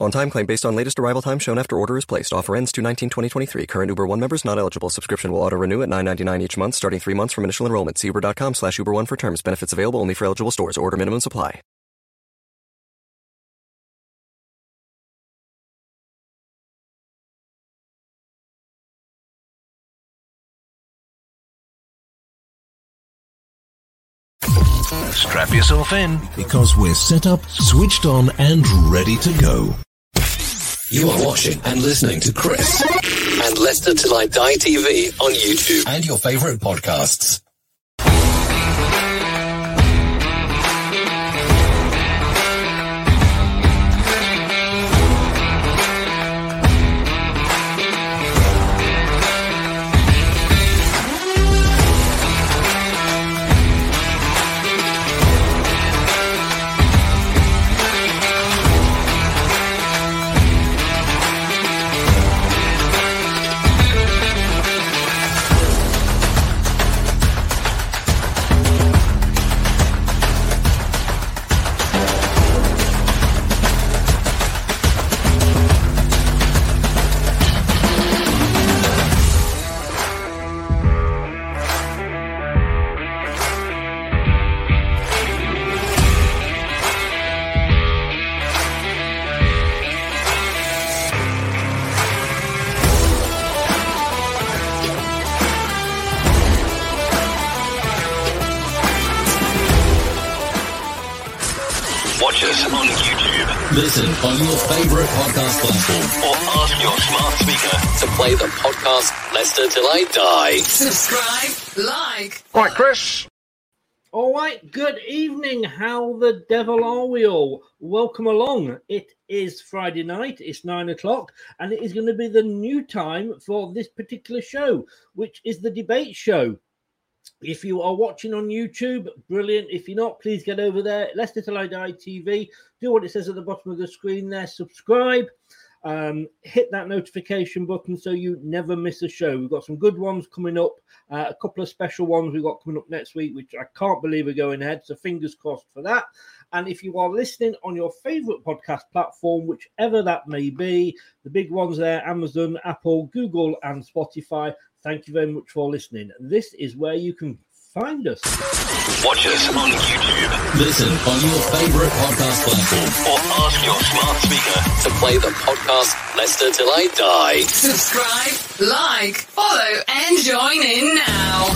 On time claim based on latest arrival time shown after order is placed. Offer ends 219 2023. Current Uber One members not eligible. Subscription will auto renew at 9.99 each month, starting three months from initial enrollment. See uber.com slash Uber One for terms. Benefits available only for eligible stores. Order minimum supply. Strap yourself in because we're set up, switched on, and ready to go. You are watching and listening to Chris and Leicester Till I Die TV on YouTube and your favorite podcasts. Subscribe, like, Right, Chris. All right, good evening. How the devil are we all? Welcome along. It is Friday night, it's nine o'clock, and it is going to be the new time for this particular show, which is the debate show. If you are watching on YouTube, brilliant. If you're not, please get over there. Leicester Till I Die TV. Do what it says at the bottom of the screen there. Subscribe. Um, hit that notification button so you never miss a show. We've got some good ones coming up, uh, a couple of special ones we've got coming up next week, which I can't believe are going ahead. So fingers crossed for that. And if you are listening on your favorite podcast platform, whichever that may be, the big ones there Amazon, Apple, Google, and Spotify, thank you very much for listening. This is where you can find us. Watch us on YouTube. Listen on your favorite podcast platform Or ask your smart speaker. to play the podcast Leicester Till I Die. subscribe, like, follow, and join in now.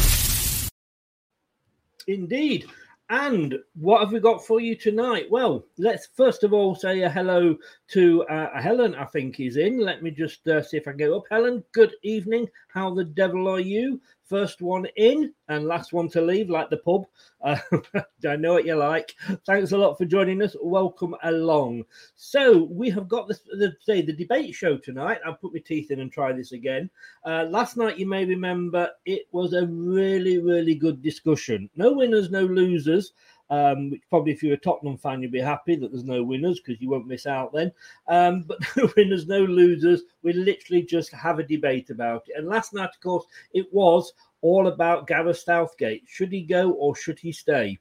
Indeed. And what have we got for you tonight? Well, let's first of all say a hello to uh, Helen, I think is in. Let me just uh, see if I can go up. Helen, good evening. How the devil are you? First one in and last one to leave, like the pub. Uh, I know what you like. Thanks a lot for joining us. Welcome along. So we have got the, the say the debate show tonight. I'll put my teeth in and try this again. Uh, last night, you may remember, it was a really, really good discussion. No winners, no losers. Um, which probably if you're a Tottenham fan, you'll be happy that there's no winners because you won't miss out then. Um, but no winners, no losers. We literally just have a debate about it. And last night, of course, it was all about Gareth Southgate. Should he go or should he stay?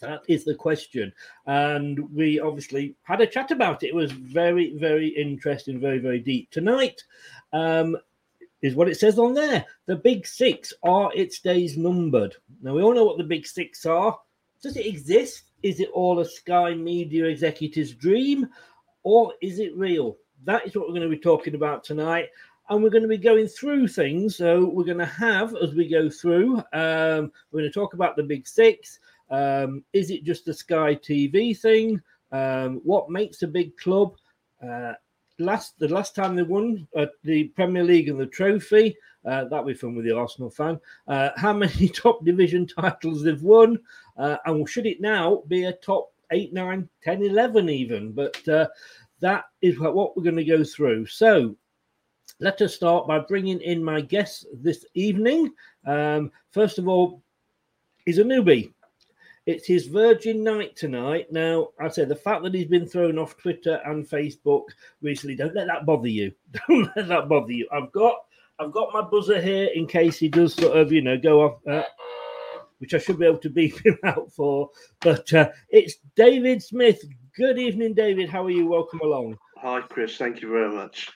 That is the question. And we obviously had a chat about it. It was very, very interesting, very, very deep. Tonight um, is what it says on there. The big six are its days numbered. Now, we all know what the big six are. Does it exist? Is it all a Sky Media executive's dream? Or is it real? That is what we're going to be talking about tonight and we're going to be going through things. So we're going to have, as we go through, um, we're going to talk about the big six. Um, is it just a Sky TV thing? Um, what makes a big club? Uh, last the last time they won uh, the Premier League and the trophy, uh, that be fun with the Arsenal fan. Uh, how many top division titles they've won, uh, and should it now be a top 8, 9, 10, 11 even? But uh, that is what we're going to go through. So let us start by bringing in my guests this evening. Um, first of all, he's a newbie. It's his Virgin night tonight. Now, I say the fact that he's been thrown off Twitter and Facebook recently, don't let that bother you. Don't let that bother you. I've got I've got my buzzer here in case he does sort of, you know, go off, uh, which I should be able to beep him out for. But uh, it's David Smith. Good evening, David. How are you? Welcome along. Hi, Chris. Thank you very much.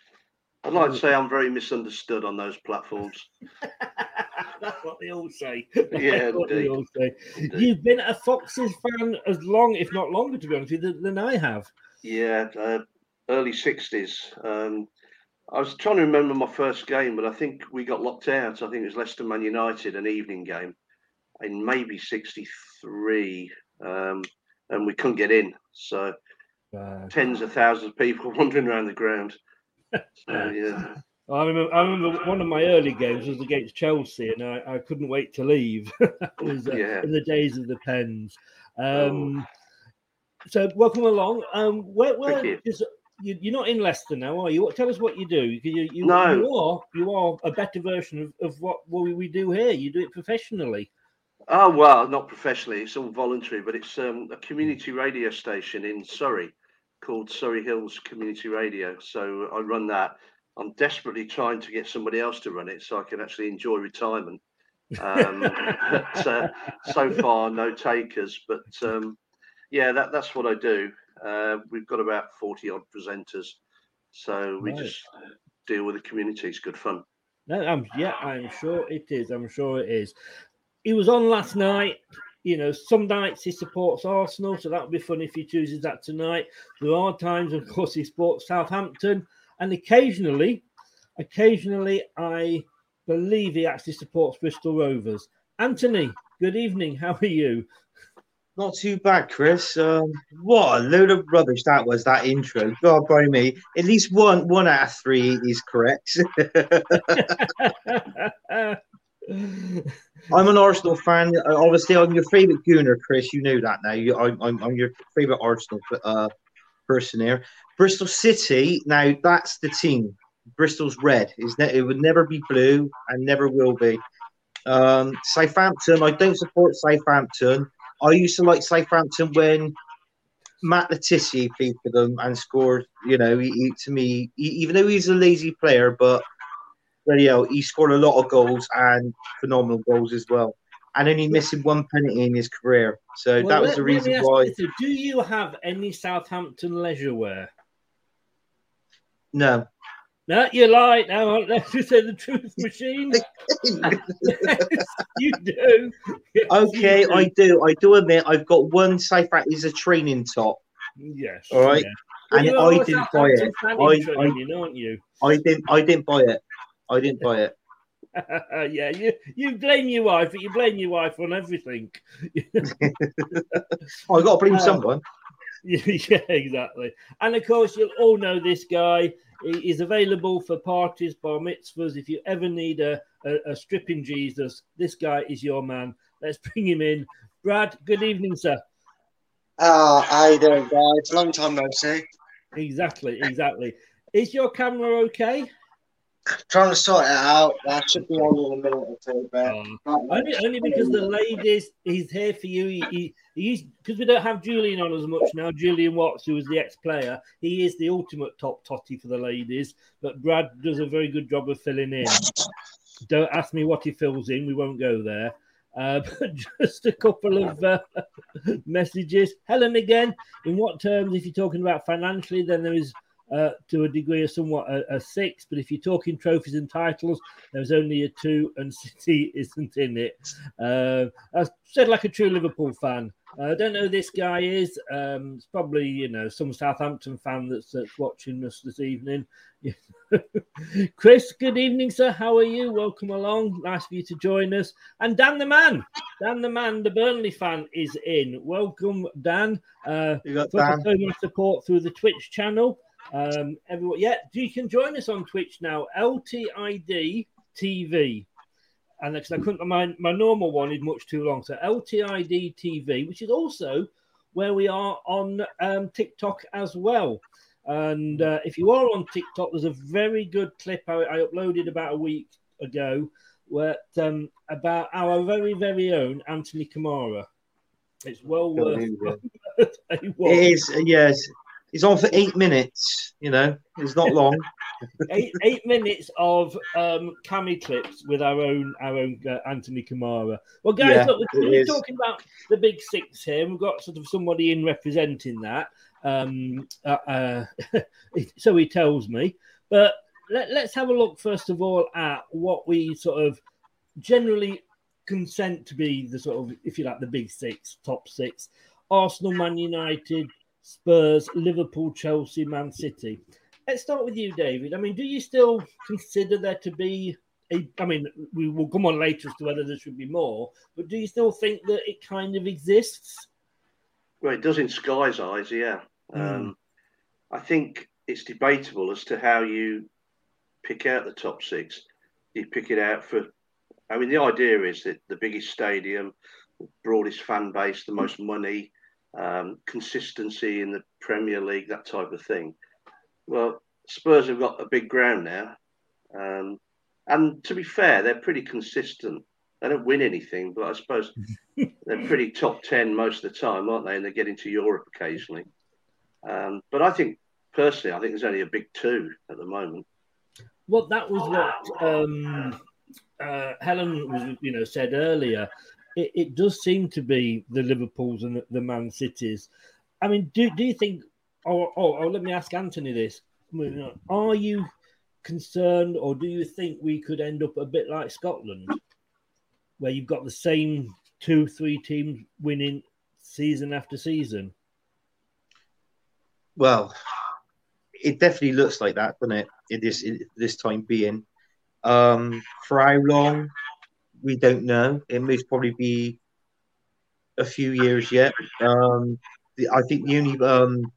I'd like to say I'm very misunderstood on those platforms. That's what they all say. Yeah, they indeed. all say. Indeed. You've been a Foxes fan as long, if not longer, to be honest with you, than, than I have. Yeah, uh, early 60s. Um, I was trying to remember my first game, but I think we got locked out. I think it was Leicester Man United, an evening game in maybe 63. Um, and we couldn't get in. So tens of thousands of people wandering around the ground. So, yeah. I remember, I remember one of my early games was against Chelsea, and I, I couldn't wait to leave. it was uh, Yeah. in the days of the pens. Um, So, welcome along. Um, where, where you. is- you, you're not in Leicester now, are you? Tell us what you do. You, you, you, No. you are you are a better version of, of what, what we do here. You do it professionally. Oh well, not professionally. It's all voluntary, but it's um, a community radio station in Surrey called Surrey Hills Community Radio. So I run that. I'm desperately trying to get somebody else to run it so I can actually enjoy retirement. Um, but, uh, so far, no takers. But um, yeah, that, that's what I do. Uh, we've got about 40 odd presenters. So we Right. just deal with the community. It's good fun. No, I'm yeah, I'm sure it is. I'm sure it is. He was on last night. You know, some nights he supports Arsenal, so that would be fun if he chooses that tonight. There are times, of course, he supports Southampton, and occasionally, occasionally, I believe he actually supports Bristol Rovers. Anthony, good evening. How are you? Not too bad, Chris. Um, what a load of rubbish that was, that intro. God by me. At least one one out of three is correct. I'm an Arsenal fan. Uh, Obviously, I'm your favourite gooner, Chris. You know that now. You, I'm, I'm, I'm your favourite Arsenal uh, person here. Bristol City, now that's the team. Bristol's red. Is ne- It would never be blue and never will be. Um, Southampton, I don't support Southampton. I used to like Southampton when Matt Le Tissier played for them and scored. You know, he, he- to me, he, even though he's a lazy player, but know, he scored a lot of goals and phenomenal goals as well. And only missing one penalty in his career, so Well, that was let- the reason why. this, Do you have any Southampton leisure wear? No, No, you lie. Now let's just say the truth machine. Yes, you do. Yes, okay, you do. I do. I do admit I've got one Southampton is a training top. Yes. All right. yeah. And you I didn't buy it. Southampton fan in I, I, aren't you? I didn't. I didn't buy it. I didn't buy it. yeah, you you blame your wife, but you blame your wife on everything. I got to blame Um, someone. yeah, exactly. And of course, you'll all know this guy. He is available for parties, bar mitzvahs. If you ever need a, a, a stripping Jesus, this guy is your man. Let's bring him in. Brad, good evening, sir. Oh, how you doing, guys? Long time no see. Exactly, exactly. Is your camera okay? Trying to sort it out. That should be on in a minute or two, but um, only, only because the ladies he's here for you. He, he he's because we don't have Julian on as much now. Julian Watts, who was the ex-player, he is the ultimate top totty for the ladies. But Brad does a very good job of filling in. Don't ask me what he fills in. We won't go there. Uh, but just a couple of uh, messages. Helen again. In what terms, if you're talking about financially, then there is uh, to a degree, a somewhat a, a, six. But if you're talking trophies and titles, there's only a two, and City isn't in it. Uh, I said like a true Liverpool fan. I don't know who this guy is. Um, it's probably you know some Southampton fan that's, that's watching us this evening. Chris, good evening, sir. How are you? Welcome along. Nice for you to join us. And Dan the man, Dan the man, the Burnley fan is in. Welcome, Dan. Uh, you got Dan. so much support through the Twitch channel. Um, everyone, yeah, you can join us on Twitch now. LTID TV, and because I couldn't, my my normal one is much too long. So LTID TV, which is also where we are on um, TikTok as well. And uh, if you are on TikTok, there's a very good clip I, I uploaded about a week ago where um, about our very very own Anthony Camara. It's well worth. it is yes. He's on for eight minutes. You know, it's not long. eight eight minutes of um, cami clips with our own our own uh, Anthony Kamara. Well, guys, yeah, look, we're, we're talking about the big six here. We've got sort of somebody in representing that. Um, uh, uh, so he tells me, but let, let's have a look first of all at what we sort of generally consent to be the sort of, if you like, the big six, top six. Arsenal, Man United, Spurs, Liverpool, Chelsea, Man City. Let's start with you, David. I mean, do you still consider there to be a? I mean, we will come on later as to whether there should be more, but do you still think that it kind of exists? Well, it does in Sky's eyes, yeah. Mm. Um, I think it's debatable as to how you pick out the top six. You pick it out for. I mean, the idea is that the biggest stadium, broadest fan base, the most money, um, consistency in the Premier League, that type of thing. Well, Spurs have got a big ground now. Um, and to be fair, they're pretty consistent. They don't win anything, but I suppose they're pretty top 10 most of the time, aren't they? And they get into Europe occasionally. Um, but I think, personally, I think there's only a big two at the moment. Well, that was what um, uh, Helen was, you know, said earlier it, it does seem to be the Liverpools and the, the Man Cities. I mean, do, do you think? Oh, oh, oh, let me ask Anthony this: Are you concerned, or do you think we could end up a bit like Scotland, where you've got the same two, three teams winning season after season? Well, it definitely looks like that, doesn't it? In this in this time being, um, for how long we don't know. It may probably be a few years yet. Um, the, I think the only um,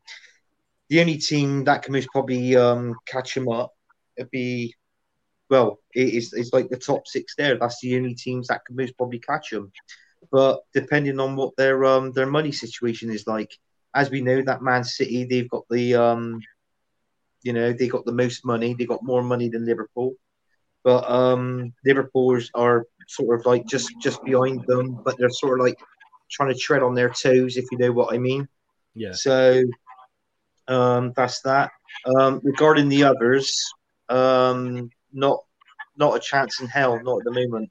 the only team that can most probably um, catch him up would be well, it is it's like the top six there. That's the only teams that can most probably catch them. But depending on what their um their money situation is like, as we know, that Man City they've got the um, you know, they got the most money. They got more money than Liverpool. But um, Liverpool are sort of like just just behind them, but they're sort of like trying to tread on their toes, if you know what I mean. Yeah. So um, that's that. Um, regarding the others, um, not not a chance in hell, not at the moment.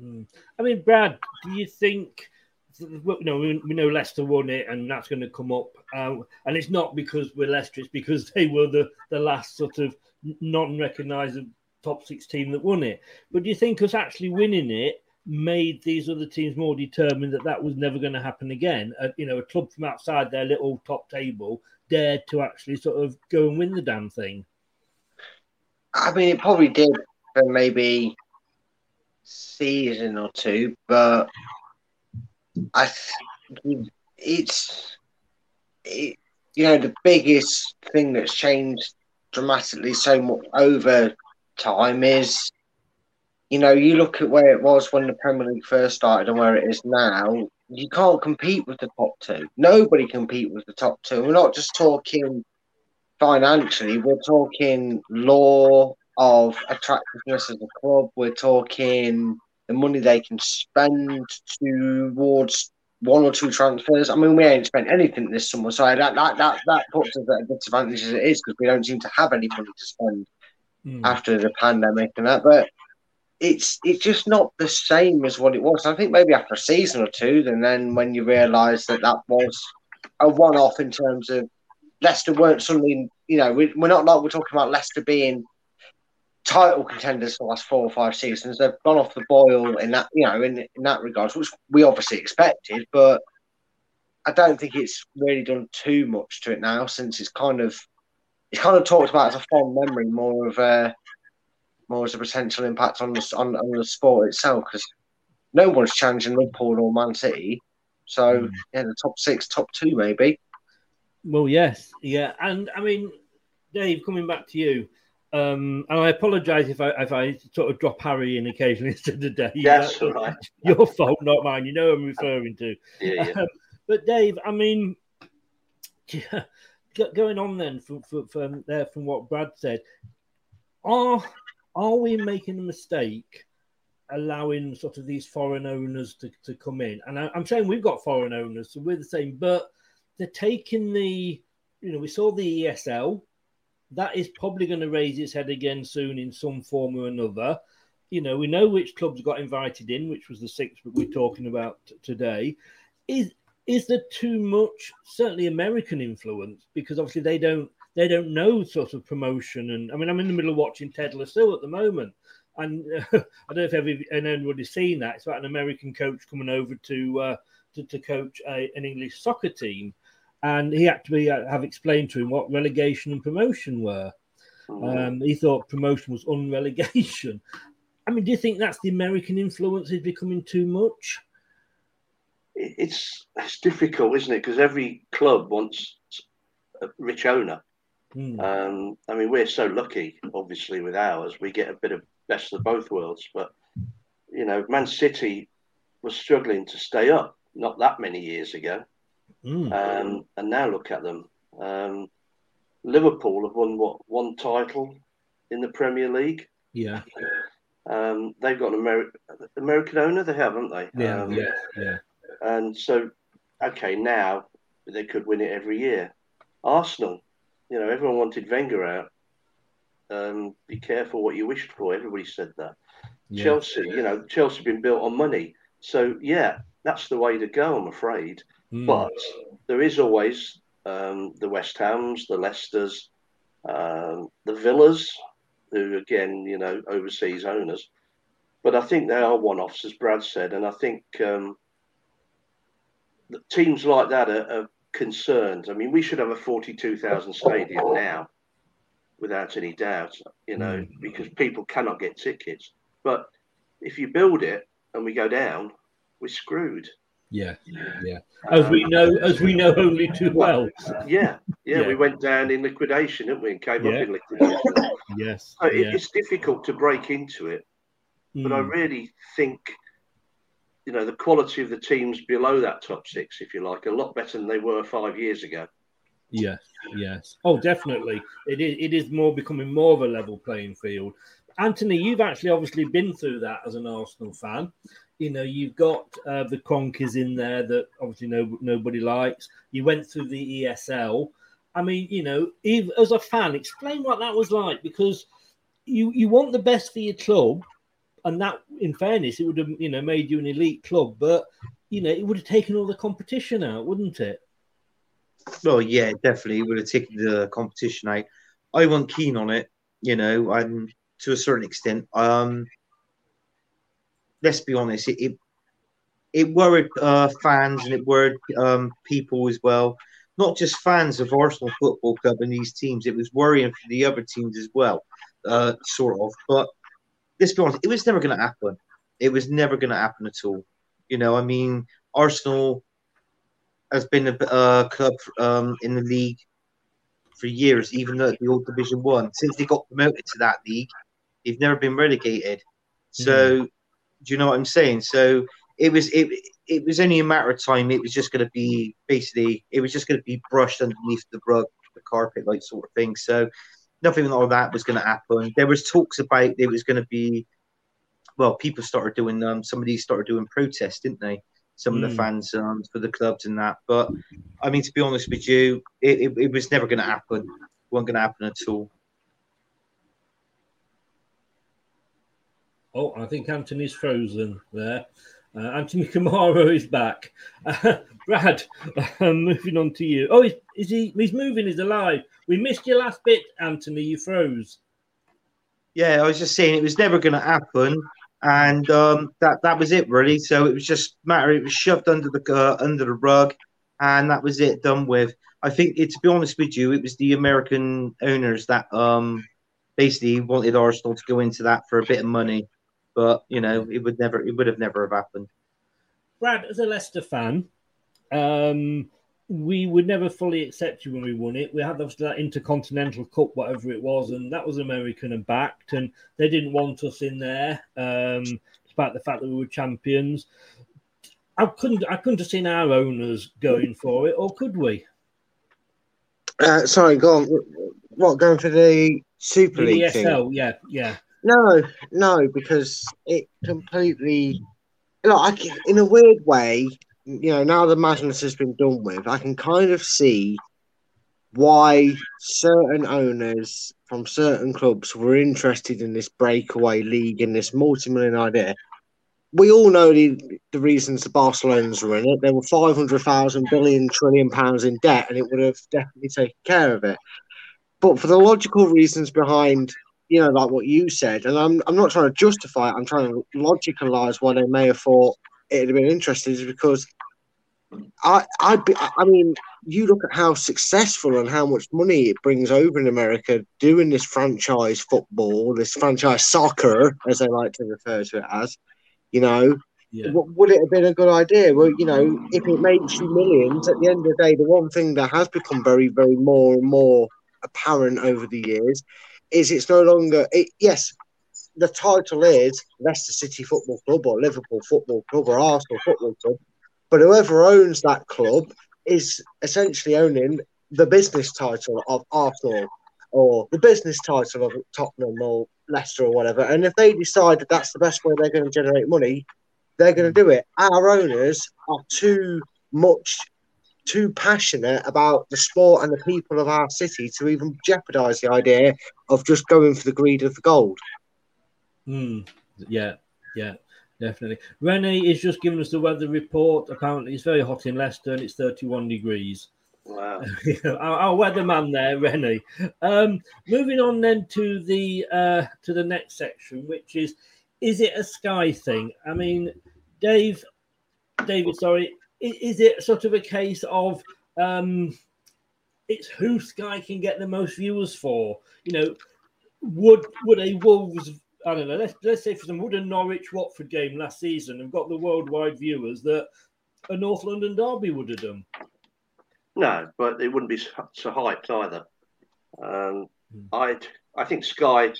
Mm. I mean, Brad, do you think? You know, we, we know Leicester won it, and that's going to come up. Um, and it's not because we're Leicester; it's because they were the the last sort of non-recognizable top six team that won it. But do you think us actually winning it made these other teams more determined that that was never going to happen again? Uh, you know, a club from outside their little top table dared to actually sort of go and win the damn thing. I mean, it probably did for maybe season or two, but I think it's it, you know, the biggest thing that's changed dramatically so much over time is, you know, you look at where it was when the Premier League first started and where it is now. You can't compete with the top two. Nobody compete with the top two. We're not just talking financially. We're talking law of attractiveness of the club. We're talking the money they can spend towards one or two transfers. I mean, we ain't spent anything this summer, so that that that, that puts us at a disadvantage as it is because we don't seem to have any money to spend mm. after the pandemic and that. But it's it's just not the same as what it was. I think maybe after a season or two, and then when you realise that that was a one-off in terms of Leicester weren't suddenly, you know, we, we're not like we're talking about Leicester being title contenders for the last four or five seasons. They've gone off the boil in that, you know, in, in that regards, which we obviously expected, but I don't think it's really done too much to it now since it's kind of it's kind of talked about as a fond memory, more of a more as a potential impact on the on, on the sport itself because no one's challenging Liverpool or Man City. So mm. yeah, the top six, top two maybe. Well, yes, yeah, and I mean, Dave, coming back to you, um, and I apologise if I if I sort of drop Harry in occasionally instead of Dave. That's all right. Your fault, not mine. You know I'm referring to. Yeah, yeah. Um, but Dave, I mean, yeah, going on then from from, from there from what Brad said, are are we making a mistake? allowing sort of these foreign owners to, to come in. And I, am saying we've got foreign owners, so we're the same, but they're taking the, you know, we saw the ESL, that is probably going to raise its head again soon in some form or another. You know, we know which clubs got invited in, which was the six that we're talking about t- today. Is is there too much, certainly American influence? Because obviously they don't they don't know sort of promotion. And I mean, I'm in the middle of watching Ted Lasso at the moment, and uh, I don't know if every, anybody's seen that. It's about an American coach coming over to uh, to, to, coach a, an English soccer team, and he had to be, uh, have explained to him what relegation and promotion were. Mm. Um, he thought promotion was unrelegation. I mean, do you think that's the American influence is becoming too much? It's it's difficult, isn't it? Because every club wants a rich owner. Mm. Um, I mean, we're so lucky, obviously, with ours. We get a bit of best of both worlds. But you know, Man City was struggling to stay up not that many years ago. Mm. Um, and now look at them. Um, Liverpool have won what one title in the Premier League. Yeah. Um, they've got an Ameri- American owner. They have, haven't they? Yeah, um, yeah, yeah. And so, okay, now they could win it every year. Arsenal, you know, everyone wanted Wenger out. Um, be careful what you wished for. Everybody said that. Yeah. Chelsea, you know, Chelsea been built on money. So yeah, that's the way to go. I'm afraid. Mm. But there is always um, the West Hams, the Leicesters, um, the Villas, who again, you know, overseas owners. But I think they are one-offs, as Brad said, and I think um, teams like that are, are concerned. I mean, we should have a forty-two thousand stadium now, without any doubt. You know, mm. because people cannot get tickets. But if you build it and we go down, we're screwed. Yeah, yeah. As we know, as we know only too well. Yeah, yeah. yeah. We went down in liquidation, didn't we? And came yeah. up in liquidation. yes. So yeah. It's difficult to break into it, mm. but I hmm. really think, you know, the quality of the teams below that top six, if you like, a lot better than they were five years ago. Yes, yes. Oh, definitely. It is. It is more becoming more of a level playing field. Anthony, you've actually obviously been through that as an Arsenal fan you know, you've got uh, the Kroenkes in there that obviously no, nobody likes. You went through the ESL. I mean, you know, if, as a fan, explain what that was like because you you want the best for your club, and that, in fairness, it would have you know made you an elite club, but you know it would have taken all the competition out, wouldn't it? Well, yeah, definitely it would have taken the competition out. I wasn't keen on it, you know, and to a certain extent. Um, let's be honest, it it, it worried uh, fans and it worried um, people as well. Not just fans of Arsenal Football Club and these teams, it was worrying for the other teams as well, uh, sort of. But let's be honest, it was never going to happen. It was never going to happen at all. You know, I mean, Arsenal has been a uh, club um, in the league for years, even at the old Division One. Since they got promoted to that league, they've never been relegated. So, do you know what I'm saying? So it was it it was only a matter of time. It was just going to be basically it was just going to be brushed underneath the rug, the carpet, like sort of thing. So nothing like that was going to happen. There was talks about it was going to be. Well, people started doing um. Somebody started doing protests, didn't they? Some of the Mm. fans um for the clubs and that. But I mean, to be honest with you, it, it, it was never going to happen. It wasn't going to happen at all. Oh, I think Anthony's frozen there. Uh, Anthony Kamara is back. Uh, Brad, uh, moving on to you. Oh, is, is he? He's moving. He's alive. We missed your last bit, Anthony. You froze. Yeah, I was just saying it was never going to happen, and um, that that was it really. So it was just matter. It was shoved under the uh, under the rug, and that was it. Done with. I think it. To be honest with you, it was the American owners that um basically wanted Arsenal to go into that for a bit of money, but you know it would never. It would have never have happened. Brad, as a Leicester fan, um, we would never fully accept you when we won it. We had obviously that Intercontinental Cup, whatever it was, and that was American and backed, and they didn't want us in there, um, despite the fact that we were champions. I couldn't, I couldn't have seen our owners going for it, or could we? Uh, sorry, go on. What going for the Super The League thing? ESL, yeah, yeah. No, no, because it completely, like, in a weird way, you know, now the madness has been done with, I can kind of see why certain owners from certain clubs were interested in this breakaway league and this multi-million idea. We all know the, the reasons the Barcelonas were in it. There were 500,000 billion trillion pounds in debt, and it would have definitely taken care of it. But for the logical reasons behind you know, like what you said, and I'm I'm not trying to justify it. I'm trying to logicalize why they may have thought it'd have been interesting, is because I I be, I mean, you look at how successful and how much money it brings over in America doing this franchise football, this franchise soccer, as they like to refer to it as. You know, Yeah. would it have been a good idea? Well, you know, if it makes you millions, at the end of the day, the one thing that has become very, very more and more apparent over the years is it's no longer it, yes the title is Leicester City Football Club or Liverpool Football Club or Arsenal Football Club but whoever owns that club is essentially owning the business title of Arsenal or the business title of Tottenham or Leicester or whatever. And if they decide that that's the best way they're going to generate money they're going to do it. Our owners are too much too passionate about the sport and the people of our city to even jeopardize the idea of just going for the greed of the gold. Hmm. Yeah, yeah, definitely. Renee is just giving us the weather report. Apparently, it's very hot in Leicester and it's 31 degrees. Wow. our, our weatherman there, Rennie. Um, moving on then to the uh, to the next section, which is is it a Sky thing? I mean, Dave, David, sorry, i- is it sort of a case of um, it's who Sky can get the most viewers for? You know, would would a Wolves I don't know. Let's let's say for some would a Norwich Watford game last season have got the worldwide viewers that a North London derby would have done. No, but it wouldn't be so so hyped either. Um, I I think Sky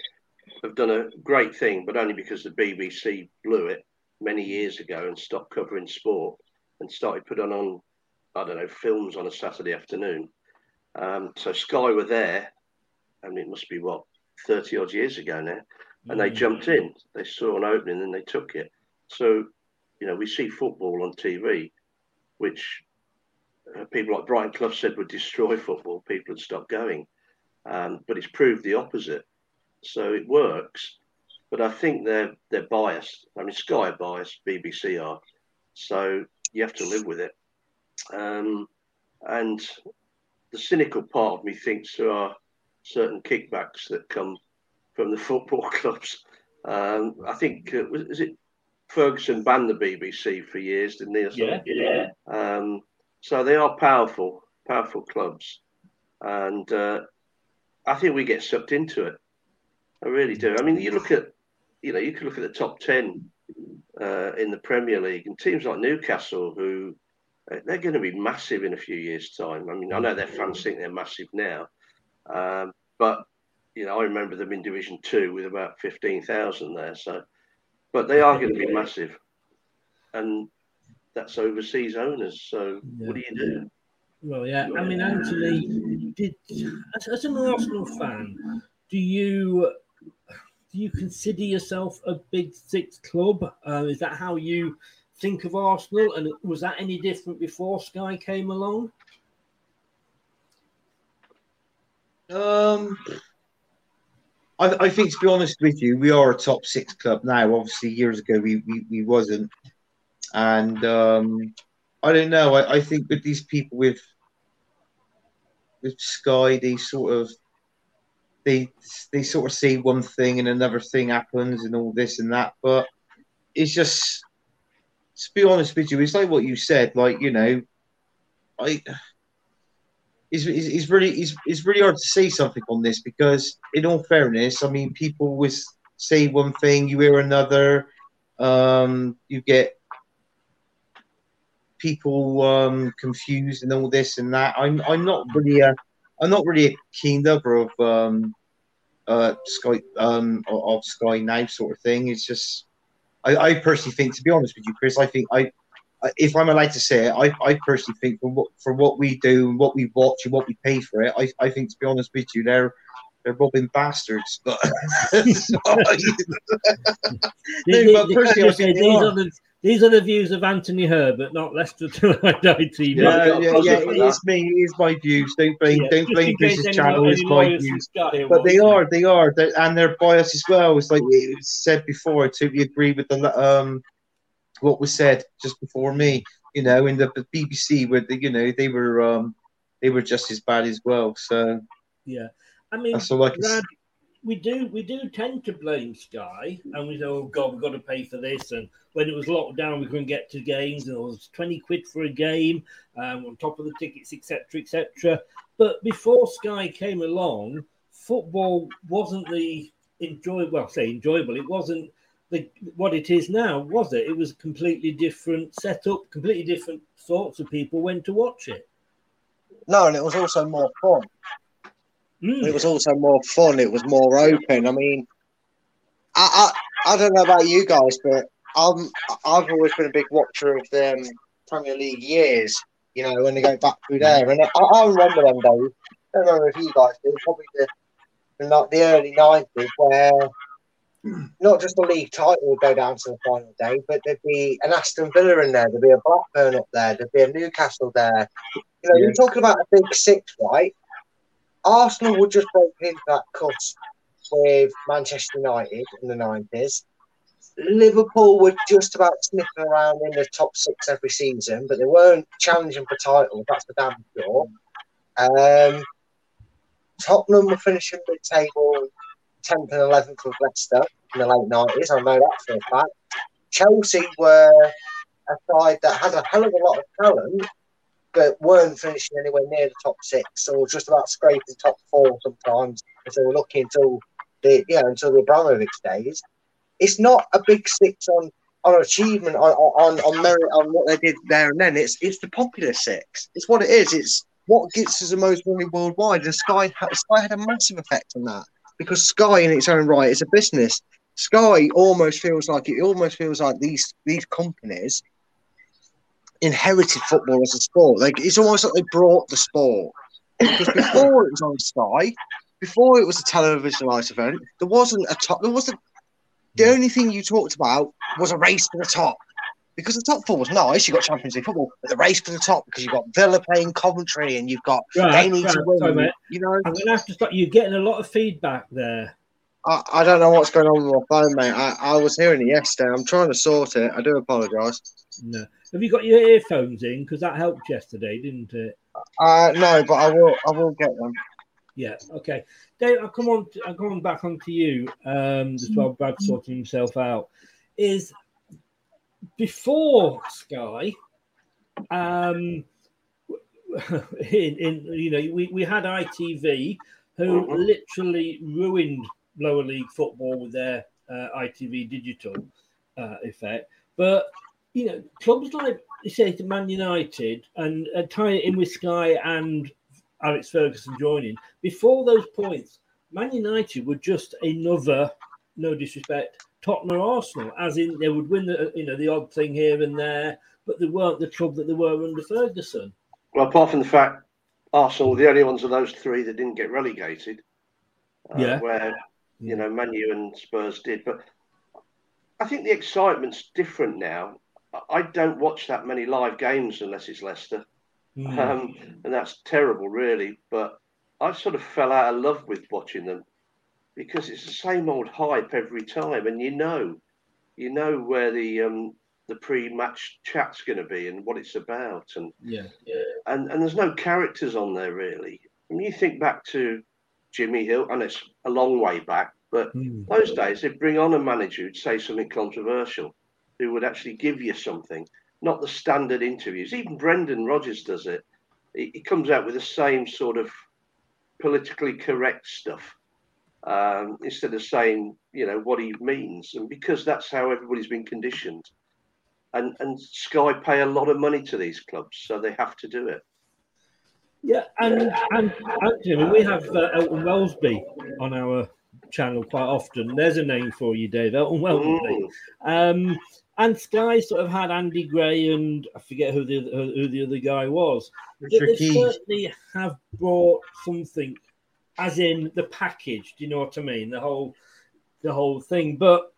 have done a great thing, but only because the BBC blew it many years ago and stopped covering sport and started putting on I don't know films on a Saturday afternoon. Um, so Sky were there, and it must be what thirty odd years ago now, and they Mm. jumped in. They saw an opening and they took it. So you know we see football on TV, which uh, people like Brian Clough said would destroy football. People would stop going, um, but it's proved the opposite. So it works, but I think they're they're biased. I mean, Sky are biased, BBC are, so you have to live with it. Um, and the cynical part of me thinks there are certain kickbacks that come from the football clubs. Um, I think uh, was is it Ferguson banned the BBC for years, didn't he? something? Yeah. Um, so they are powerful, powerful clubs, and uh, I think we get sucked into it. I really do. I mean, you look at, you know, you could look at the top ten uh, in the Premier League, and teams like Newcastle, who they're going to be massive in a few years' time. I mean, I know their fans think they're massive now, um, but you know, I remember them in Division Two with about fifteen thousand there. So, but they are going to be massive, and that's overseas owners. So, yeah. what do you do? Well, yeah. I mean, Anthony, did as, as an Arsenal fan, do you do you consider yourself a big six club? Uh, is that how you think of Arsenal? And was that any different before Sky came along? Um, I, I, think to be honest with you, we are a top six club now. Obviously, years ago we we, we wasn't, and um, I don't know. I, I think with these people with with Sky, they sort of they they sort of say one thing and another thing happens and all this and that. But it's just to be honest with you, it's like what you said. Like you know, I. It's, it's, really it's, it's really hard to say something on this because in all fairness i mean people always say one thing you hear another um, you get people um, confused and all this and that i'm i'm not really a I'm not really a keen lover of um, uh, Sky um, of Sky now sort of thing. It's just I, I personally think, to be honest with you, Chris, I think I if I'm allowed to say it, I, I personally think for what for what we do and what we watch and what we pay for it, I, I think to be honest with you, they're they're robbing bastards. But, no, but personally, I think are. These are the views of Anthony Herbert, not Leicester to TV. Yeah, yeah, yeah, it is me. It is my views. Don't blame, yeah, don't blame Chris's channel. It's my views. But they are, they are, they're, and they're biased as well. It's like it was said before. I totally agree with the um what was said just before me. You know, in the, the BBC, where the, you know they were um they were just as bad as well. So yeah, I mean, that's all I can Brad, we do we do tend to blame Sky, and we say, "Oh God, we've got to pay for this." And when it was locked down, we couldn't get to games, and it was twenty quid for a game um, on top of the tickets, etc., etc. But before Sky came along, football wasn't the enjoyable. Well, say enjoyable. It wasn't the what it is now, was it? It was a completely different setup, completely different sorts of people went to watch it. No, and it was also more fun. Mm. It was also more fun. It was more open. I mean, I, I I don't know about you guys, but I'm I've always been a big watcher of the um, Premier League years. You know, when they go back through there, and I, I remember them days. I don't remember if you guys do. Probably the like the early nineties, where not just the league title would go down to the final day, but there'd be an Aston Villa in there, there'd be a Blackburn up there, there'd be a Newcastle there. You know, yeah. you're talking about a big six, right? Arsenal would just break into that cut with Manchester United in the 90s. Liverpool were just about sniffing around in the top six every season, but they weren't challenging for titles. That's for damn sure. Um, Tottenham were finishing mid-table, tenth and eleventh with Leicester in the late nineties. I know that for a fact. Chelsea were a side that had a hell of a lot of talent, but weren't finishing anywhere near the top six, or just about scraping top four sometimes if they were lucky until the yeah until the Abramovich days. It's not a big six on on achievement on, on on merit on what they did there and then. It's it's the popular six. It's what it is. It's what gets us the most money worldwide. And Sky Sky had a massive effect on that because Sky in its own right is a business. Sky almost feels like it almost feels like these these companies inherited football as a sport. Like it's almost like they brought the sport. Because before it was on Sky, before it was a televisionized event, there wasn't a top. There wasn't. The only thing you talked about was a race to the top. Because the top four was nice, you got Champions League football, but the race for the top because you've got Villa playing Coventry and you've got right, they need right, to win. Sorry, you know, I'm gonna have to stop. You're getting a lot of feedback there. I, I don't know what's going on with my phone, mate. I, I was hearing it yesterday. I'm trying to sort it. I do apologise. No. Have you got your earphones in? Because that helped yesterday, didn't it? Uh, no, but I will. I will get them. Yeah. Okay. Dave, I'll come on. I'll come on back onto you. Um, just while Brad's sorting himself out, is before Sky. Um, in, in you know, we, we had ITV who uh-huh. literally ruined lower league football with their uh, ITV digital uh, effect. But you know, clubs like you say to Man United and uh, tie it in with Sky and Alex Ferguson joining. Before those points, Man United were just another, no disrespect, Tottenham Arsenal, as in they would win the you know the odd thing here and there, but they weren't the club that they were under Ferguson. Well, apart from the fact Arsenal were the only ones of those three that didn't get relegated. Uh, Yeah. Where, you know, Manu and Spurs did. But I think the excitement's different now. I- don't watch that many live games unless it's Leicester. Hmm. Um, and that's terrible, really. But I sort of fell out of love with watching them because it's the same old hype every time. And you know, you know where the um, the pre-match chat's going to be and what it's about. And Yeah. and and there's no characters on there really. I mean, you think back to Jimmy Hill, and it's a long way back, but Hmm. those days they'd bring on a manager who'd say something controversial, who would actually give you something, not the standard interviews. Even Brendan Rodgers does it. He, he comes out with the same sort of politically correct stuff um, instead of saying, you know, what he means. And because that's how everybody's been conditioned. And, and Sky pay a lot of money to these clubs, so they have to do it. Yeah, and and actually, we have uh, Elton Wellesby on our channel quite often. There's a name for you, Dave. Elton Wellesby. Um, and Sky sort of had Andy Gray and I forget who the who who the other guy was. They certainly have brought something, as in the package. Do you know what I mean? The whole the whole thing. But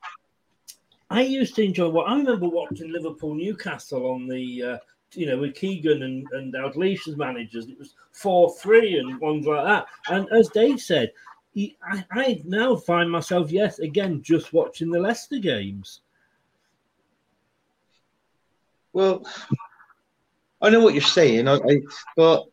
I used to enjoy what I remember watching Liverpool Newcastle on the uh, you know with Keegan and and Dalglish as managers. It was four three and ones like that. And as Dave said, he, I, I now find myself yes again just watching the Leicester games. Well, I know what you're saying, I, I but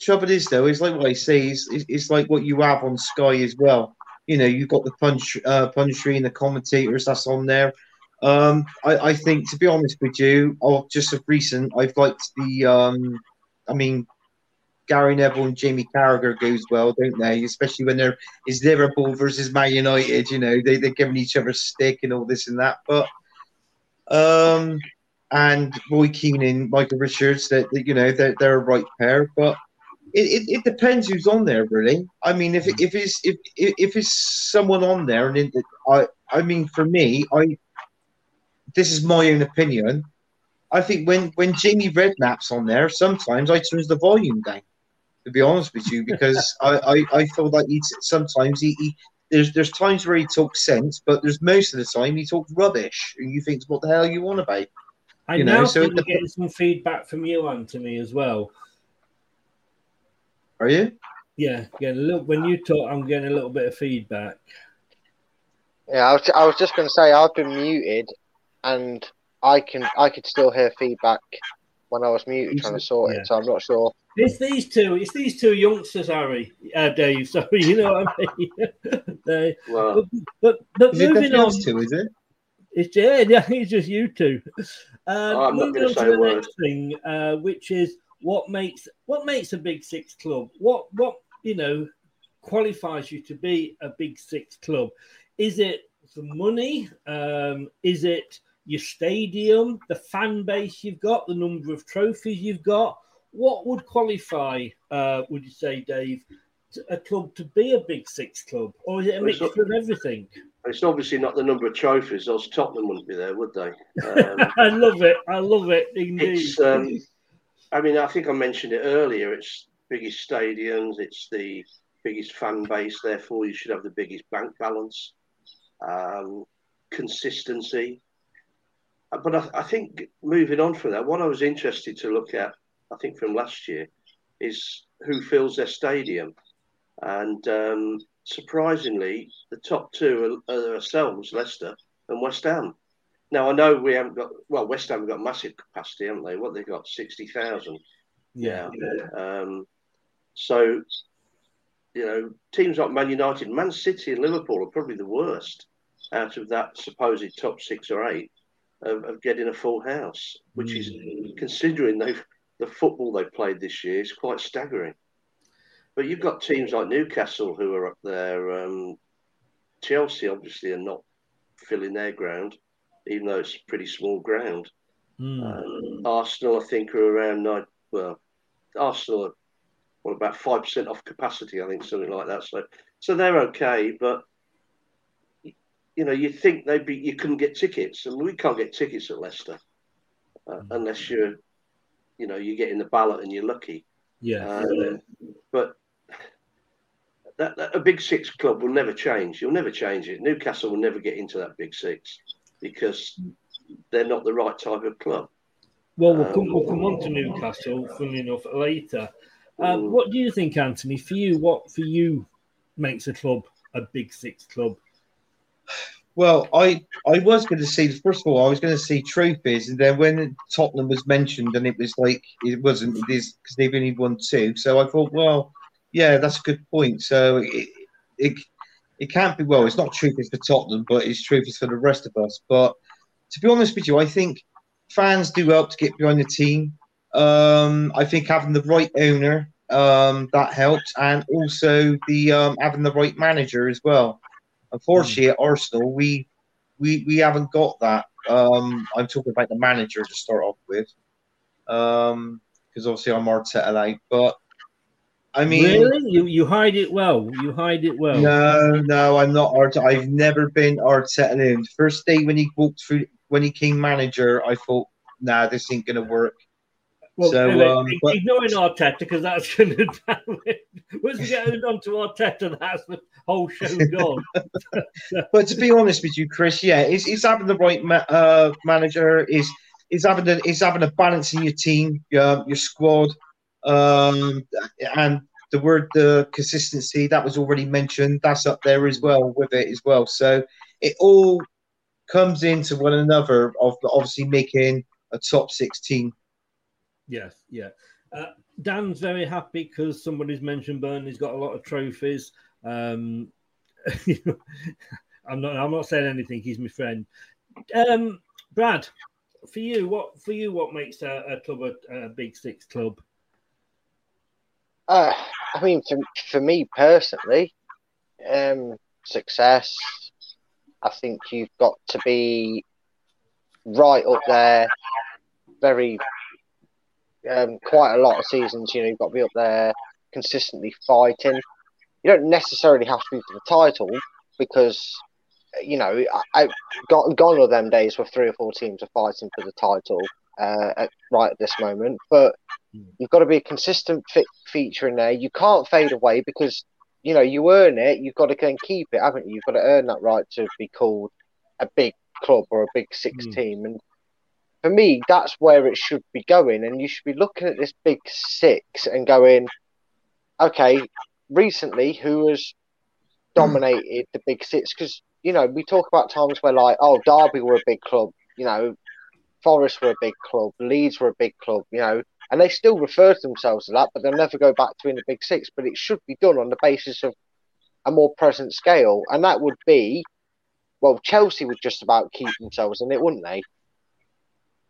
trouble is though, is like what I say, it's, it's like what you have on Sky as well. You know, you've got the punch, uh, punchy and the commentators that's on there. Um, I, I think, to be honest with you, oh, just of recent, I've liked the. Um, I mean, Gary Neville and Jamie Carragher goes well, don't they? Especially when they're is Liverpool versus Man United. You know, they they're giving each other a stick and all this and that. But um, and Roy Keane and Michael Richards, that you know they're they're a right pair, but it, it, it depends who's on there really. I mean, if if it's if if if it's someone on there, and it, I I mean for me, I this is my own opinion. I think when when Jamie Redknapp's on there, sometimes I turns the volume down. To be honest with you, because I, I, I feel like he sometimes he, he there's there's times where he talks sense, but there's most of the time he talks rubbish, and you think, what the hell are you want about? I You now know, so think it getting some feedback from you, on to me as well. Are you? Yeah, getting a little. When you talk, I'm getting a little bit of feedback. Yeah, I was, I was just going to say I've been muted, and I can I could still hear feedback when I was muted trying to sort Yeah. it. So I'm not sure. It's these two. It's these two youngsters, Harry, uh, Dave. Sorry, you know what I mean. they, Well, but but Is moving definitely on. us two, is it? It's yeah, yeah, it's just you two. Um, I'm not moving gonna on say to a the word. next thing, uh, which is what makes what makes a Big Six club. What what you know qualifies you to be a Big Six club? Is it the money? Um, is it your stadium, the fan base you've got, the number of trophies you've got? What would qualify? Uh, would you say, Dave, a club to be a Big Six club, or is it a Well, mixture of everything? it's obviously not the number of trophies, else Tottenham wouldn't be there, would they? Um, I love it. I love it indeed. it's, um, I mean, I think I mentioned it earlier. It's biggest stadiums, it's the biggest fan base, therefore, you should have the biggest bank balance, um, consistency. But I, I think moving on from that, what I was interested to look at, I think from last year, is who fills their stadium. And um, surprisingly, the top two are, are ourselves, Leicester and West Ham. Now I know we haven't got well, West Ham have got massive capacity, haven't they? What they've got sixty thousand. Yeah. Um, so you know, teams like Man United, Man City, and Liverpool are probably the worst out of that supposed top six or eight of, of getting a full house, which is considering they've the football they've played this year is quite staggering. But you've got teams like Newcastle who are up there. Um, Chelsea obviously are not filling their ground, even though it's pretty small ground. Um, Arsenal, I think, are around nine. Well, Arsenal are well, about five percent off capacity, I think, something like that. So, so they're okay, but you know, you think they'd be, you couldn't get tickets, and we can't get tickets at Leicester uh, unless you're, you know, you get in the ballot and you're lucky. Yeah. Uh, but that, that, a big six club will never change. You'll never change it. Newcastle will never get into that big six because they're not the right type of club. Well, we'll come, we'll come on to Newcastle, funnily enough, later. Um, what do you think, Anthony? For you, what for you makes a club a big six club? Well, I I was going to see first of all, I was going to see trophies, and then when Tottenham was mentioned, and it was like it wasn't, it is because they've only won two. So I thought, well, yeah, that's a good point. So it it, it can't be well. It's not trophies for Tottenham, but it's trophies for the rest of us. But to be honest with you, I think fans do help to get behind the team. Um, I think having the right owner um, that helps, and also the um, having the right manager as well. Unfortunately, at Arsenal, we we we haven't got that. Um, I'm talking about the manager to start off with, because um, obviously I'm Arteta like, but I mean, really, you you hide it well. You hide it well. No, no, I'm not Arteta. I've never been Arteta. First day when he walked through, when he came manager, I thought, nah, this ain't gonna work. Well, So, anyway, um, but- ignoring Arteta because that's going to once we get on to Arteta, that's the whole show gone. but to be honest with you, Chris, yeah, is is having the right ma- uh, manager is is having the is having a balance in your team, your your squad, um, and the word the consistency that was already mentioned. That's up there as well with it as well. So it all comes into one another of obviously making a top six team. Yes, yeah. Uh, Dan's very happy because somebody's mentioned Burnley's got a lot of trophies. Um, I'm not. I'm not saying anything. He's my friend. Um, Brad, for you, what for you, what makes a, a club a, a big six club? Uh, I mean, for, for me personally, um, success, I think you've got to be right up there, very, um, quite a lot of seasons, you know, you've got to be up there consistently fighting. You don't necessarily have to be for the title because, you know, I, I got gone are them days where three or four teams are fighting for the title uh, at, right at this moment. But you've got to be a consistent fit feature in there. You can't fade away because you know you earn it. You've got to go and keep it, haven't you? You've got to earn that right to be called a big club or a big six team. And for me, that's where it should be going. And you should be looking at this big six and going, okay, recently who has hmm. dominated the big six? Because you know we talk about times where like, oh, Derby were a big club. You know, Forest were a big club, Leeds were a big club, you know, and they still refer to themselves to that, but they'll never go back to being a big six. But it should be done on the basis of a more present scale, and that would be, well, Chelsea would just about keep themselves in it, wouldn't they?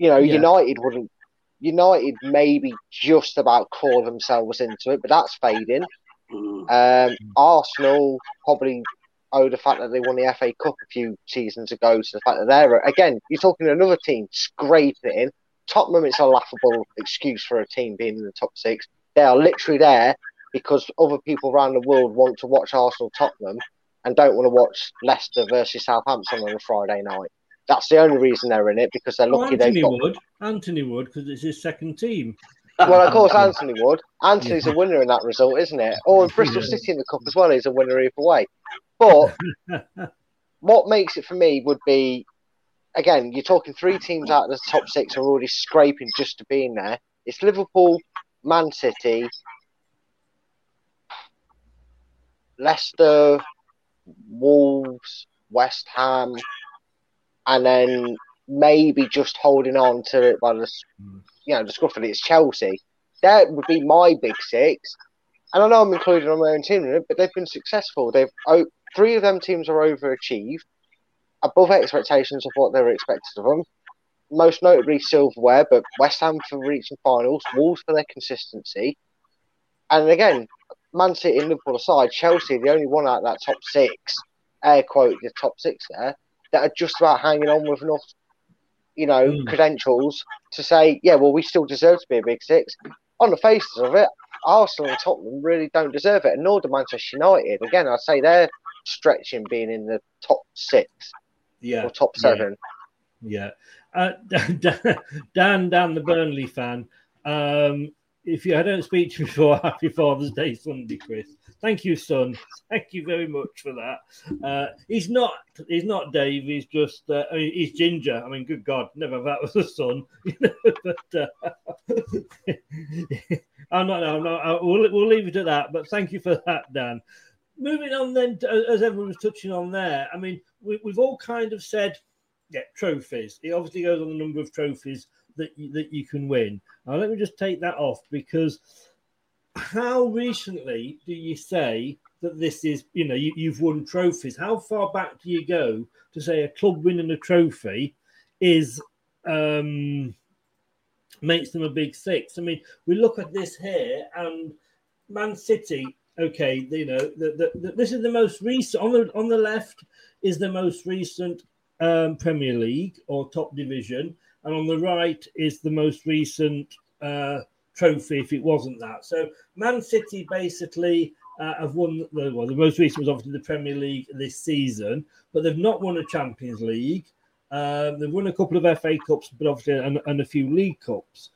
You know, Yeah. United wouldn't. United maybe just about claw themselves into it, but that's fading. Um, Arsenal probably owe the fact that they won the FA Cup a few seasons ago to the fact that they're again. You're talking another team scraping in. Tottenham, it's a laughable excuse for a team being in the top six. They are literally there because other people around the world want to watch Arsenal Tottenham and don't want to watch Leicester versus Southampton on a Friday night. That's the only reason they're in it because they're Oh, lucky Anthony they've got. Wood. Anthony Wood because it's his second team. Well, of course, Anthony would. Anthony's a winner in that result, isn't it? Or in Bristol City in the cup as well, he's a winner either way. But what makes it for me would be, again, you're talking three teams out of the top six are already scraping just to be in there. It's Liverpool, Man City, Leicester, Wolves, West Ham, and then maybe just holding on to it by the you know the scruff of it. It's Chelsea. That would be my big six. And I know I'm including on my own team but they've been successful. They've oh, three of them teams are overachieved, above expectations of what they were expected of them. Most notably silverware, but West Ham for reaching finals, Wolves for their consistency, and again, Man City and Liverpool aside, Chelsea the only one out of that top six, air quote the top six there, that are just about hanging on with enough, you know, Mm. credentials to say, yeah, well, we still deserve to be a big six. On the faces of it, Arsenal and Tottenham really don't deserve it, and nor do Manchester United. Again, I'd say they're stretching being in the top six Yeah. or top yeah. seven. Yeah. Uh, Dan, Dan, Dan, the Burnley fan. Um, if you I don't speak to you before, happy Father's Day Sunday, Chris. Thank you, son. Thank you very much for that. Uh, he's not. He's not Dave. He's just. Uh, I mean, he's ginger. I mean, good God, never that was a son. You know, but uh, I'm not. I'm not. I- We'll, we'll leave it at that. But thank you for that, Dan. Moving on then, to, as everyone was touching on there. I mean, we, we've all kind of said yeah, trophies. It obviously goes on the number of trophies that you, that you can win. Now, let me just take that off because how recently do you say that this is, you know, you, you've won trophies? How far back do you go to say a club winning a trophy is um, makes them a big six? I mean, we look at this here and Man City. Okay, you know, the, the, the, this is the most recent on the on the left is the most recent um, Premier League or top division, and on the right is the most recent uh, trophy. If it wasn't that, so Man City basically uh, have won. The, well, the most recent was obviously the Premier League this season, but they've not won a Champions League. Um, they've won a couple of FA Cups, but obviously and, and a few League Cups.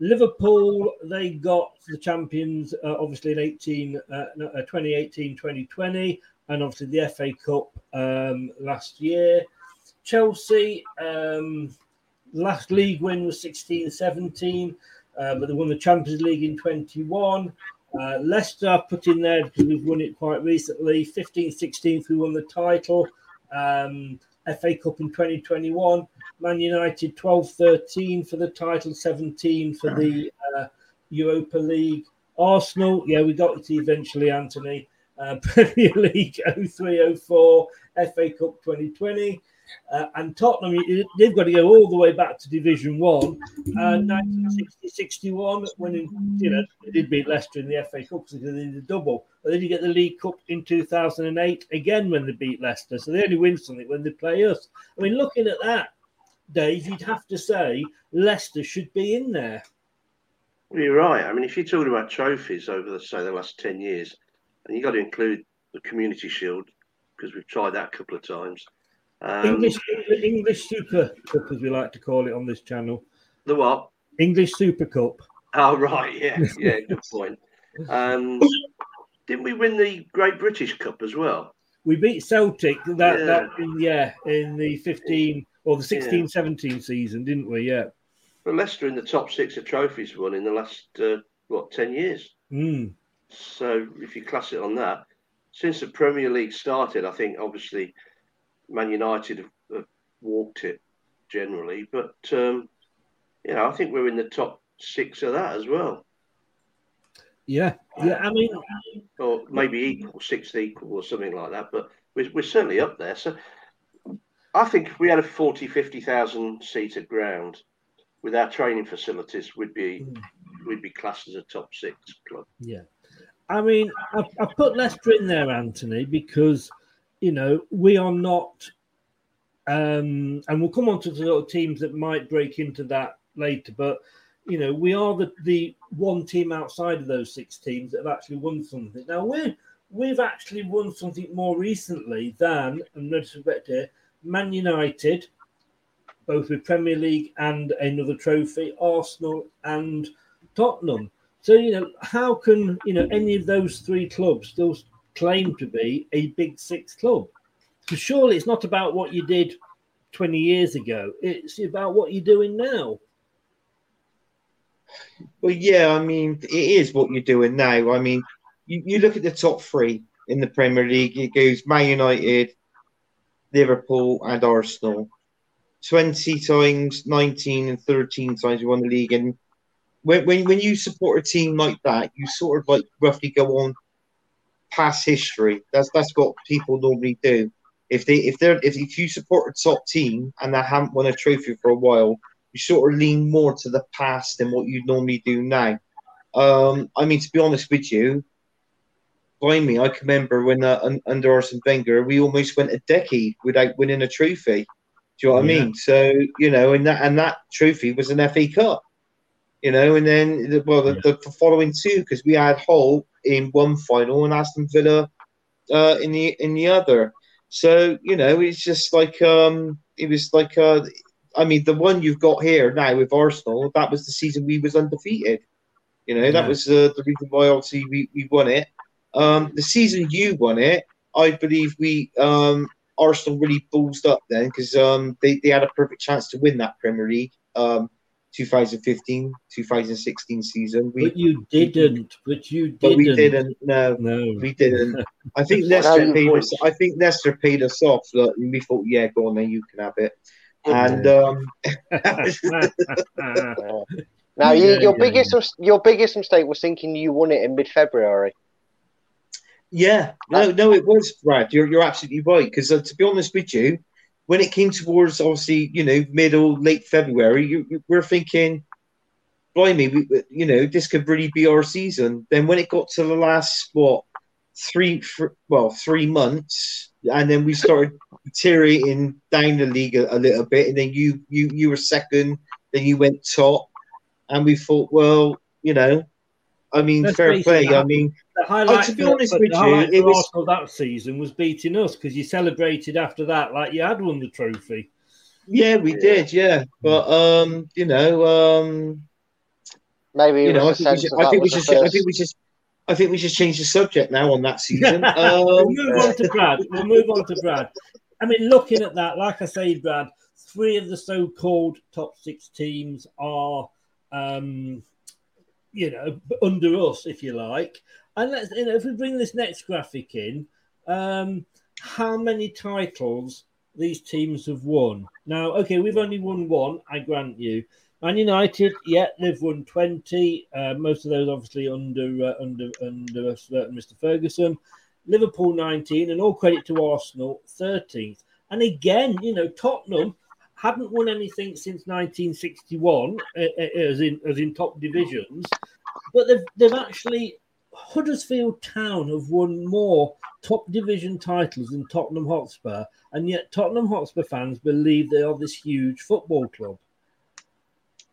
Liverpool, they got the champions uh, obviously in 18, uh, uh, 2018, 2020, and obviously the FA Cup um, last year. Chelsea, um, last league win was 16 17, uh, but they won the Champions League in 21. Uh, Leicester put in there because we've won it quite recently. 15 16, we won the title. Um, FA Cup in 2021. Man United 12 13 for the title, 17 for the uh, Europa League. Arsenal, yeah, we got it eventually, Anthony. Uh, Premier League 03 04, FA Cup 2020. Uh, and Tottenham, they've got to go all the way back to Division One, uh, 1960-61, when you know they did beat Leicester in the FA Cup because they did the double. But then you get the League Cup in 2008 again when they beat Leicester, so they only win something when they play us. I mean, looking at that, Dave, you'd have to say Leicester should be in there. Well, you're right. I mean, if you're talking about trophies over the say the last ten years, and you've got to include the Community Shield because we've tried that a couple of times. Um, English English Super Cup, as we like to call it on this channel. The what? English Super Cup. Oh right, yeah, yeah, good point. Um, didn't we win the Great British Cup as well? We beat Celtic that Yeah. that in, yeah in the 15 or the 16 Yeah. 17 season, didn't we? Yeah. But Leicester in the top six of trophies won in the last uh, what ten years. Mm. So if you class it on that, since the Premier League started, I think obviously Man United have, have walked it generally, but um, you know I think we're in the top six of that as well, Yeah. Yeah. I mean, or maybe equal, sixth equal, or something like that. But we're, we're certainly up there. So I think if we had a 40, 50,000 seated ground with our training facilities, we'd be we'd be classed as a top six club. Yeah. I mean, I, I put Leicester in there, Anthony, because you know we are not, um, and we'll come on to the sort of teams that might break into that later. But you know, we are the the one team outside of those six teams that have actually won something. Now we we've actually won something more recently than, and here, Man United, both with Premier League and another trophy, Arsenal and Tottenham. So you know, how can you know any of those three clubs still claim to be a Big Six club? Because surely it's not about what you did twenty years ago; it's about what you're doing now. Well, yeah, I mean, it is what you're doing now. I mean, you, you look at the top three in the Premier League, it goes Man United, Liverpool, and Arsenal. 20 times, 19 and 13 times we won the league. And when, when, when you support a team like that, you sort of like roughly go on past history. That's that's what people normally do. If they if they're if, if you support a top team and they haven't won a trophy for a while, you sort of lean more to the past than what you'd normally do now. Um, I mean, to be honest with you, blame me, I can remember when uh, un- under Arsene Wenger, we almost went a decade without winning a trophy. Do you know what Yeah. I mean? So you know, and that and that trophy was an FA Cup. You know, and that and that trophy was an FA Cup. You know, and then the, well, the, the following two because we had Hull in one final and Aston Villa uh, in the in the other. So you know, it's just like um, it was like uh, I mean, the one you've got here now with Arsenal, that was the season we was undefeated. You know, that was uh, the reason why obviously we, we won it. Um, the season you won it, I believe we um, Arsenal really ballsed up then because um, they, they had a perfect chance to win that Premier League. Um, 2015, 2016 season. We, But you didn't. But you didn't. but we didn't. No, no, we didn't. I think Now Leicester paid us. I think Leicester paid us off. Look, and we thought, yeah, go on, then you can have it. And um, Now, you, Yeah, your yeah, biggest mis- your biggest mistake was thinking you won it in mid February. Yeah, no, no, it was Brad. You're you're absolutely right. Because uh, to be honest with you, when it came towards obviously you know middle late February, you, you, we're thinking, blimey, we, you know this could really be our season. Then when it got to the last what three, well three months, and then we started deteriorating down the league a, a little bit, and then you you you were second, then you went top, and we thought, well, you know, I mean, Let's fair play. the- I mean. The highlight, Oh, to be for- honest with you, it was Arsenal that season was beating us because you celebrated after that like you had won the trophy. Yeah, we did. Yeah, but um, you know, um, Maybe you know, I think we sense should, I think we was the I think we just, I think we should change the subject now on that season. we'll um, move on to Brad. We'll move on to Brad. I mean, looking at that, like I say, Brad, three of the so-called top six teams are, um, you know, under us, if you like. And let's, you know, if we bring this next graphic in, um, how many titles these teams have won? Now, okay, we've only won one, I grant you. Man United, yeah, they've won twenty. Uh, most of those, obviously, under uh, under under Mr. Ferguson. Liverpool 19, and all credit to Arsenal 13th. And again, you know, Tottenham hadn't won anything since 1961, uh, uh, as in as in top divisions, but they've they've actually Huddersfield Town have won more top division titles than Tottenham Hotspur, and yet Tottenham Hotspur fans believe they are this huge football club.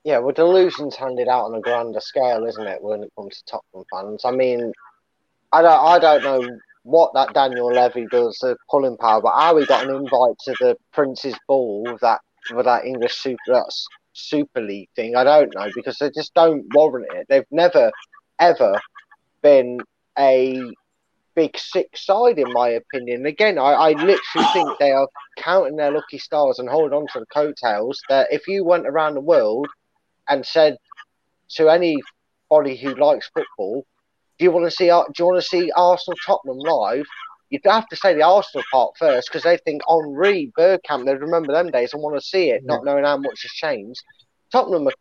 Yeah, well, delusions handed out on a grander scale, isn't it? When it comes to Tottenham fans, I mean, I don't, I don't know what that Daniel Levy does, the pulling power, but how he got an invite to the Prince's Ball that with that English Super Super League thing, I don't know because they just don't warrant it. They've never ever been a big six side, in my opinion. Again, I, I literally think they are counting their lucky stars and holding on to the coattails. That if you went around the world and said to anybody who likes football, "Do you want to see? Do you want to see Arsenal Tottenham live?" You'd have to say the Arsenal part first because they think Henri Bergkamp. They remember them days and want to see it, not knowing how much has changed. Tottenham are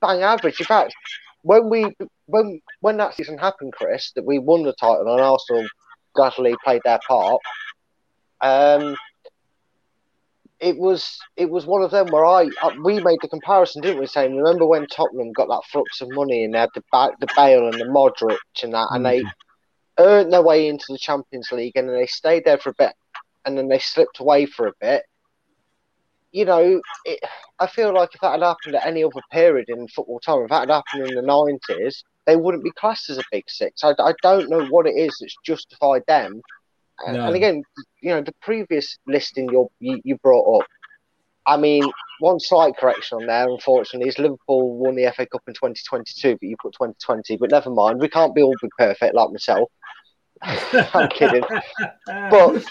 bang average. In fact, when we when when that season happened, Chris, that we won the title and Arsenal gladly played their part. Um, it was it was one of them where I uh, we made the comparison, didn't we? Saying remember when Tottenham got that flux of money and they had the ba- the Bale and the Modric and that, and they earned their way into the Champions League and then they stayed there for a bit and then they slipped away for a bit. You know, it, I feel like if that had happened at any other period in football time, if that had happened in the nineties, they wouldn't be classed as a big six. I, I don't know what it is that's justified them. And, No. and again, you know, the previous listing you, you brought up. I mean, one slight correction on there, unfortunately, is Liverpool won the FA Cup in 2022, but you put 2020. But never mind, we can't be all be perfect like myself. I'm kidding, but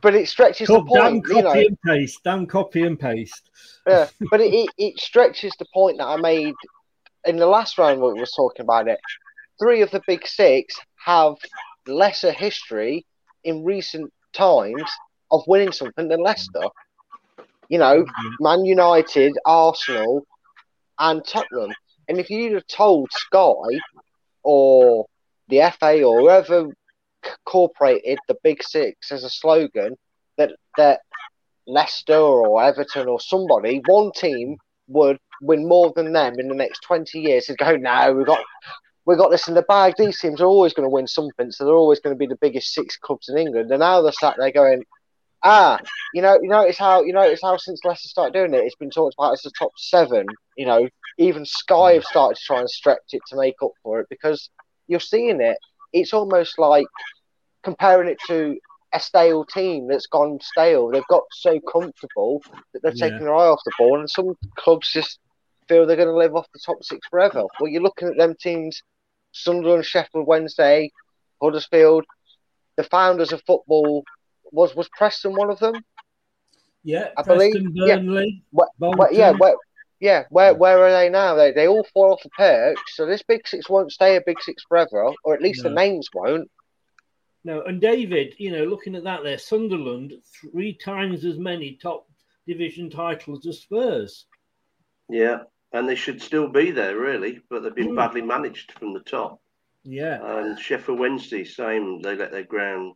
but it stretches the Cop- damn point, you copy know. and paste. Damn copy and paste. Yeah, but it, it, it stretches the point that I made in the last round when we were talking about it. Three of the big six have lesser history in recent times of winning something than Leicester. You know, Man United, Arsenal, and Tottenham. And if you'd have told Sky or the FA or whoever incorporated the big six as a slogan that that Leicester or Everton or somebody, one team would win more than them in the next twenty years. They'd go, no, we've got we got this in the bag. These teams are always going to win something, so they're always going to be the biggest six clubs in England. And now they're sat there going, Ah, you know, you notice how you notice how since Leicester started doing it, it's been talked about as the top seven. You know, even Sky have started to try and stretch it to make up for it because you're seeing it. It's almost like comparing it to a stale team that's gone stale. They've got so comfortable that they're Yeah. taking their eye off the ball, and some clubs just feel they're going to live off the top six forever. Well, you're looking at them teams: Sunderland, Sheffield Wednesday, Huddersfield. The founders of football was was Preston one of them. Yeah, I Preston, believe- yeah. Where, where- yeah, where, yeah, where where are they now? They they all fall off the perch. So this big six won't stay a big six forever, or at least the names won't. No, and David, you know, looking at that there, Sunderland three times as many top division titles as Spurs. Yeah, and they should still be there, really, but they've been Mm. badly managed from the top. Yeah, And Sheffield Wednesday, same. They let their ground,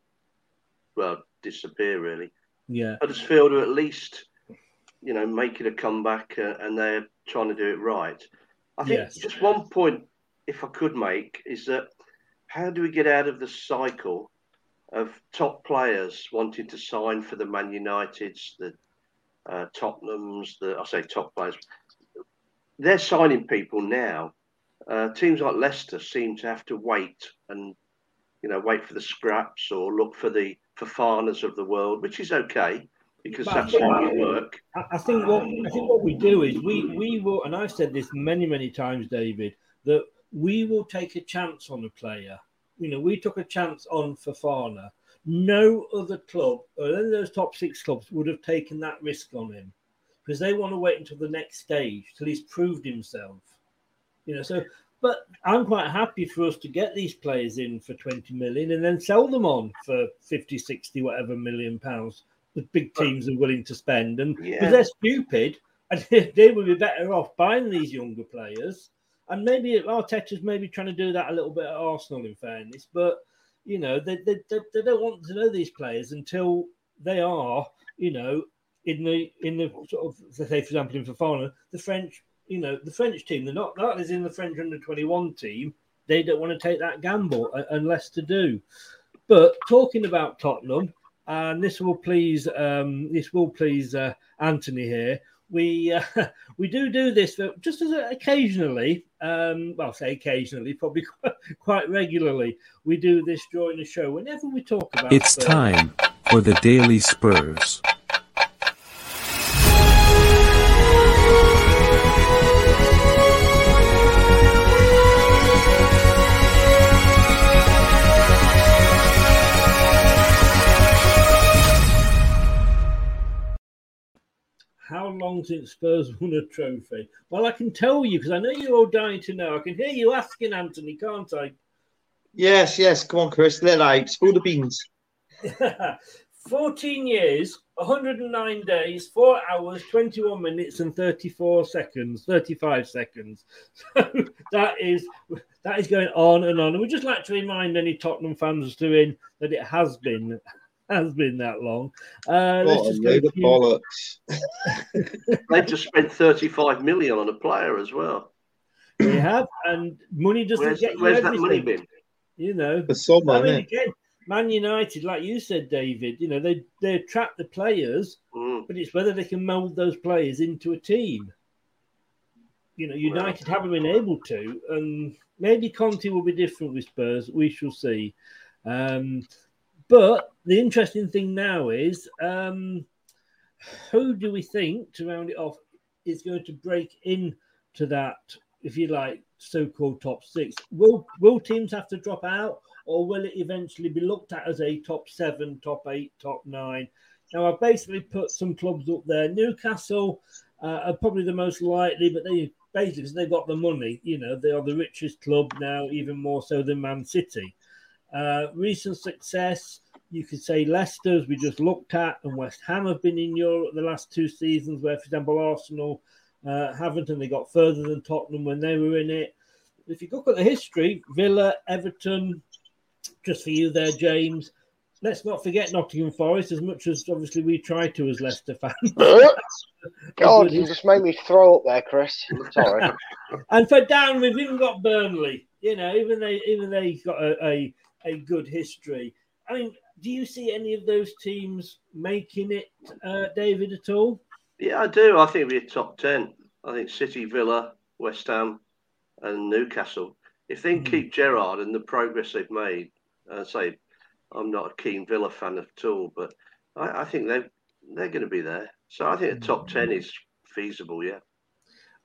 well, disappear, really. yeah, Huddersfield are at least, you know, making a comeback uh, and they're trying to do it right. I think Yes. just one point, if I could make, is that how do we get out of the cycle of top players wanting to sign for the Man Uniteds, the uh, Tottenhams, the I say top players, they're signing people now. Uh, teams like Leicester seem to have to wait and you know wait for the scraps or look for the for Fofanas of the world, which is okay because But that's think- how you work. I, I think what I think what we do is we we will, and I've said this many many times, David, that we will take a chance on a player. You know, we took a chance on Fofana. No other club, or any of those top six clubs, would have taken that risk on him because they want to wait until the next stage till he's proved himself. You know, so but I'm quite happy for us to get these players in for 20 million and then sell them on for 50, 60, whatever million pounds the big teams are willing to spend. And because Yeah. they're stupid, and they would be better off buying these younger players. And maybe Arteta's maybe trying to do that a little bit at Arsenal, in fairness. But, you know, they, they, they, they don't want to know these players until they are, you know, in the in the sort of say for example in Fofana, the French, you know, the French team, they're not that is in the French under twenty one team. They don't want to take that gamble uh, unless to do. But talking about Tottenham, and this will please um, this will please uh, Anthony here. We uh, we do do this just as occasionally. Um, well, say occasionally, probably quite, quite regularly. We do this during the show whenever we talk about. It's time for the Daily Spurs. Long since Spurs won a trophy? Well, I can tell you because I know you're all dying to know. I can hear you asking, Anthony, can't I? Yes, yes. Come on, Chris. Let out. Spill the beans. 14 years, 109 days, 4 hours, 21 minutes, and 34 seconds, 35 seconds. So that is that is going on and on. And we just like to remind any Tottenham fans doing that it has been has been that long. Uh, let's What a just go load of bollocks. They've just spent 35 million on a player as well. They have, and money doesn't Where's, get you where's that money everything. been? You know, For some, I mean, again, Man United, like you said, David, you know, they they attract the players, Mm. but it's whether they can mould those players into a team. You know, United haven't been able to, and maybe Conte will be different with Spurs. We shall see. Um, but the interesting thing now is um, who do we think, to round it off, is going to break in to that, if you like, so-called top six? Will will teams have to drop out, or will it eventually be looked at as a top seven, top eight, top nine? Now I've basically put some clubs up there. Newcastle uh, are probably the most likely, but they basically they've got the money. You know, they are the richest club now, even more so than Man City. Uh, recent success, you could say Leicester, as we just looked at, and West Ham have been in Europe the last two seasons, where, for example, Arsenal uh, haven't, and they got further than Tottenham when they were in it. If you look at the history, Villa, Everton, just for you there, James. Let's not forget Nottingham Forest, as much as obviously we try to as Leicester fans. God, you just made me throw up there, Chris. Sorry. And for down, we've even got Burnley. You know, even they even they got a, a, a good history. I mean, do you see any of those teams making it, uh, David, at all? Yeah, I do. I think we're top 10. I think City, Villa, West Ham, and Newcastle. If they can Hmm. keep Gerrard and the progress they've made, uh, say, I'm not a keen Villa fan at all, but I, I think they're, they're going to be there. So I think a top 10 is feasible, yeah.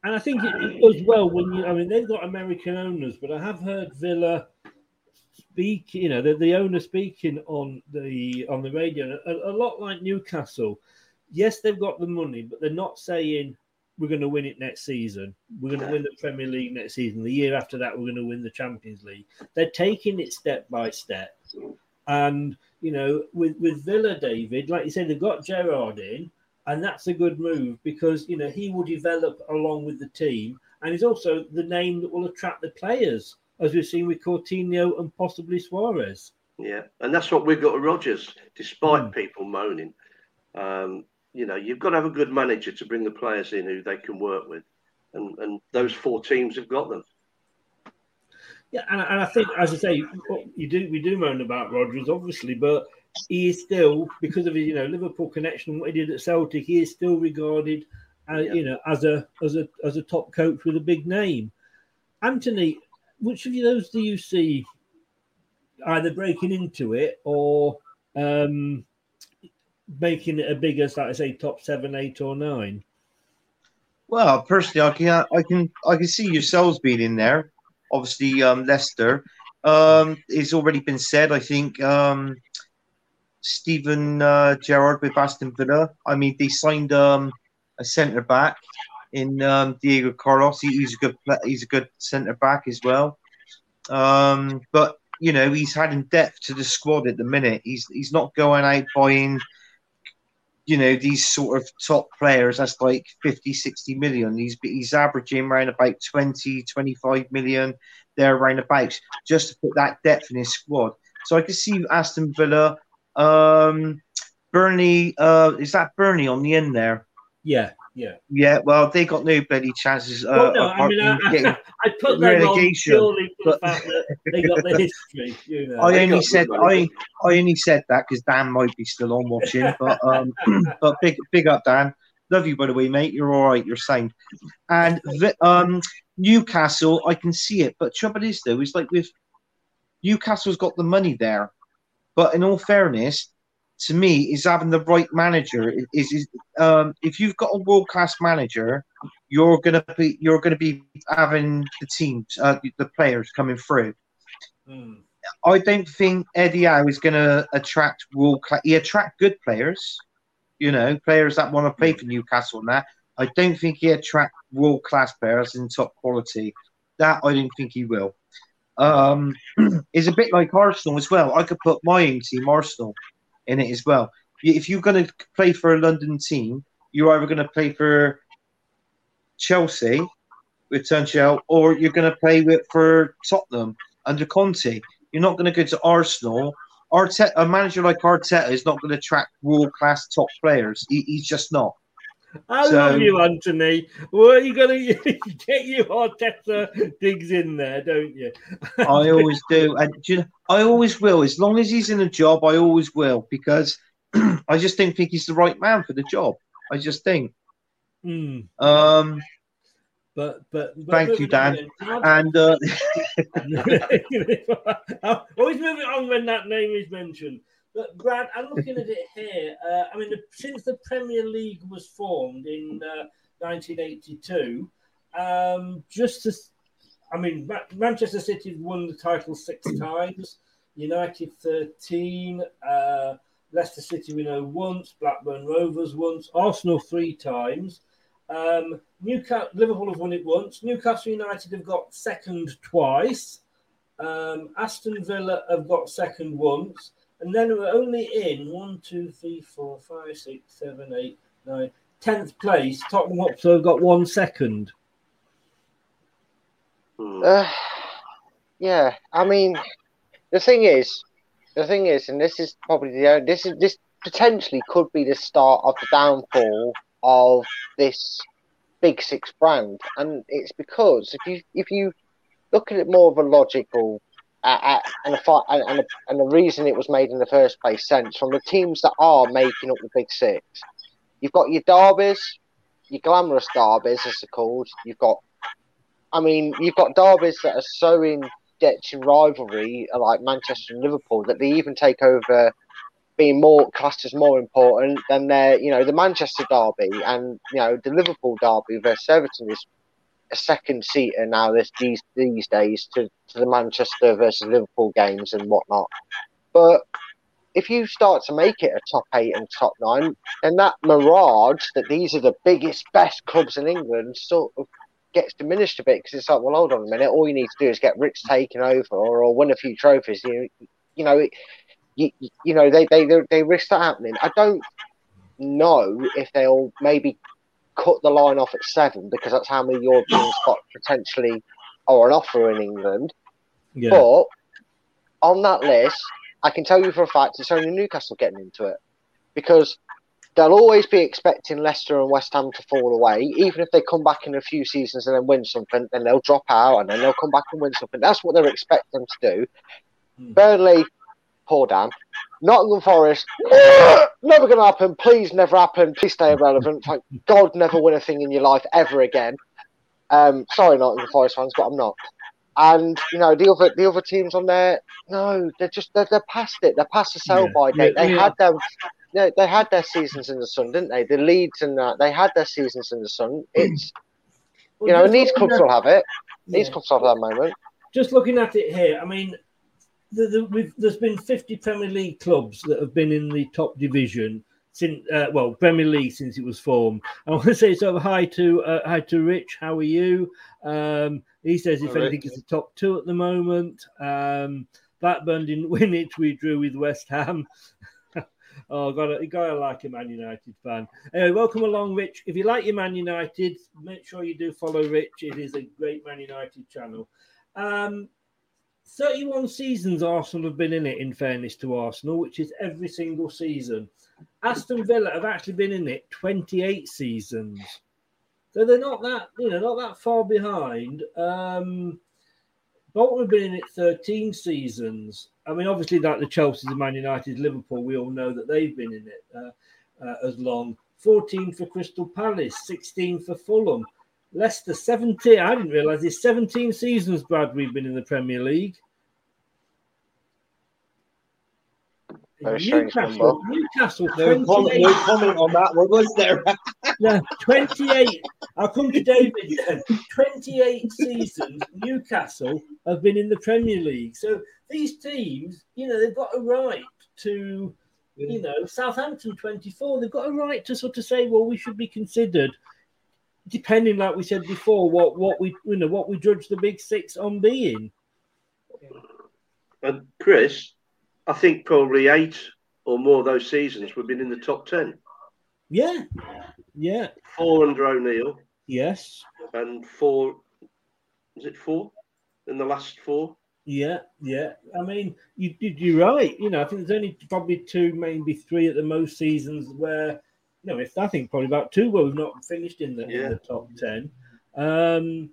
And I think it, it as well when you, I mean, they've got American owners, but I have heard Villa speak, you know, the, the owner speaking on the on the radio, a, a lot like Newcastle. Yes, they've got the money, but they're not saying we're going to win it next season. We're going to win the Premier League next season. The year after that, we're going to win the Champions League. They're taking it step by step. And you know, with with Villa, David, like you said, they've got Gerrard in, and that's a good move because you know he will develop along with the team, and he's also the name that will attract the players, as we've seen with Coutinho and possibly Suarez. Yeah, and that's what we've got with Rodgers. Despite Hmm. people moaning, um, you know, you've got to have a good manager to bring the players in who they can work with, and and those four teams have got them. Yeah, and, and I think, as I say, you do we do moan about Rodgers, obviously, but he is still because of his you know Liverpool connection, what he did at Celtic, he is still regarded, uh, you know, as a as a as a top coach with a big name. Anthony, which of those do you see either breaking into it or um, making it a bigger, like I say, top seven, eight, or nine? Well, personally, I can I can I can see yourselves being in there. Obviously, um, Leicester. Um, it's already been said. I think um, Steven uh, Gerrard with Aston Villa. I mean, they signed um, a centre back in um, Diego Carlos. He, he's a good he's a good centre back as well. Um, but you know, he's adding depth to the squad at the minute. He's he's not going out buying you know these sort of top players that's like 50 60 million he's he's averaging around about 20 25 million there around about just to put that depth in his squad so i can see aston villa um burnley uh is that burnley on the end there Yeah, yeah. yeah well they got no bloody chances uh, Well, no, I mean, from I, I put them on relegation, purely for the fact that they got the history. You know, I only said I, I only said that because Dan might be still on watching, but um, but big big up Dan, love you by the way, mate. You're all right. You're sane. And um, Newcastle, I can see it, but trouble is though, is like with Newcastle's got the money there, but in all fairness, to me, is having the right manager is is um, if you've got a world class manager, you're gonna be you're gonna be having the teams, uh, the players coming through. I don't think Eddie Howe is going to attract world class. He attract good players, you know, players that want to play for Newcastle and that. I don't think he attract world class players in top quality. That I don't think he will. Um, it's a bit like Arsenal as well. I could put my own team, Arsenal, in it as well. If you're going to play for a London team, you're either going to play for Chelsea with Tuchel, or you're going to play with for Tottenham under Conte. You're not going to go to Arsenal. Arteta, a manager like Arteta is not going to attract world class top players. He, he's just not. I So- love you, Anthony. Well, you got to get your Arteta digs in there, don't you? I always do, and you I always will. As long as he's in a job, I always will because I just don't think he's the right man for the job. I just think. Mm. Um, But, but, but thank you, Dan. And uh, Always moving on when that name is mentioned. But Brad, I'm looking at it here. Uh, I mean, the, since the Premier League was formed in uh, 1982, um, just as I mean, Ma- Manchester City have won the title six times, United 13, uh, Leicester City we know once, Blackburn Rovers once, Arsenal three times. Um, Newcastle, Liverpool have won it once. Newcastle United have got second twice. Um, Aston Villa have got second once, and then we're only in one, two, three, four, five, six, seven, eight, nine, tenth place. Tottenham Hotspur have got one second. Uh, yeah, I mean, the thing is, the thing is, and this is probably the only, this is this potentially could be the start of the downfall of this big six brand, and it's because if you if you look at it more of a logical and, a, and, and the reason it was made in the first place sense from the teams that are making up the Big Six. You've got your derbies, your glamorous derbies, as they're called. You've got, I mean, you've got derbies that are so in depth in rivalry, like Manchester and Liverpool, that they even take over being more classed as more important than their, you know, the Manchester derby and you know the Liverpool derby versus Everton is a second seater now this these these days to, to the Manchester versus Liverpool games and whatnot. But if you start to make it a top eight and top nine, then that mirage that these are the biggest, best clubs in England sort of gets diminished a bit because it's like, well, hold on a minute. All you need to do is get Rich taken over or, or win a few trophies. You, you know, it, you, you know, they, they, they risk that happening. I don't know if they'll maybe cut the line off at seven because that's how many European spots potentially are on offer in England. Yeah. But on that list, I can tell you for a fact it's only Newcastle getting into it because they'll always be expecting Leicester and West Ham to fall away. Even if they come back in a few seasons and then win something, then they'll drop out and then they'll come back and win something. That's what they're expecting to do. Mm. Burnley, poor Dan. Nottingham Forest, never going to happen. Please, never happen. Please stay irrelevant. Thank God, never win a thing in your life ever again. Um, sorry, Nottingham Forest fans, but I'm not. And you know the other the other teams on there, no, they're just they're, they're past it. They're past the sell by yeah. date. They yeah. had them. They, they had their seasons in the sun, didn't they? The Leeds and that they had their seasons in the sun. It's well, you know, and these clubs will have it. These clubs will have that moment. Just looking at it here, I mean, the, the, there's been 50 Premier League clubs that have been in the top division since uh, well Premier League since it was formed. I want to say sort of hi to uh, hi to Rich. How are you? Um, he says if anything it's the top two at the moment. Um, Blackburn didn't win it. We drew with West Ham. oh, got you gotta like a Man United fan. Anyway, welcome along, Rich. If you like your Man United, make sure you do follow Rich. It is a great Man United channel. Um, 31 seasons Arsenal have been in it, in fairness to Arsenal, which is every single season. Aston Villa have actually been in it 28 seasons. So they're not that, you know, not that far behind. Um, Bolton have been in it 13 seasons. I mean, obviously, like the Chelsea, the Man United, Liverpool, we all know that they've been in it uh, uh, as long. 14 for Crystal Palace, 16 for Fulham. Leicester 17. I didn't realise it's 17 seasons, Brad, we've been in the Premier League. Newcastle, Newcastle, no comment, no comment on that one, was there? yeah, 28. I'll come to David 28 seasons, Newcastle have been in the Premier League. So these teams, you know, they've got a right to, you know, Southampton 24, they've got a right to sort of say, well, we should be considered depending, like we said before, what what we you know what we judge the big six on being. And Chris, I think probably eight or more of those seasons we've been in the top ten. Yeah, yeah. Four under O'Neill. Yes. And four. Is it four in the last four? Yeah, yeah. I mean, you, you're right. You know, I think there's only probably two, maybe three at the most seasons where know, if I think probably about two where we've not finished in the, yeah. in the top ten. Um,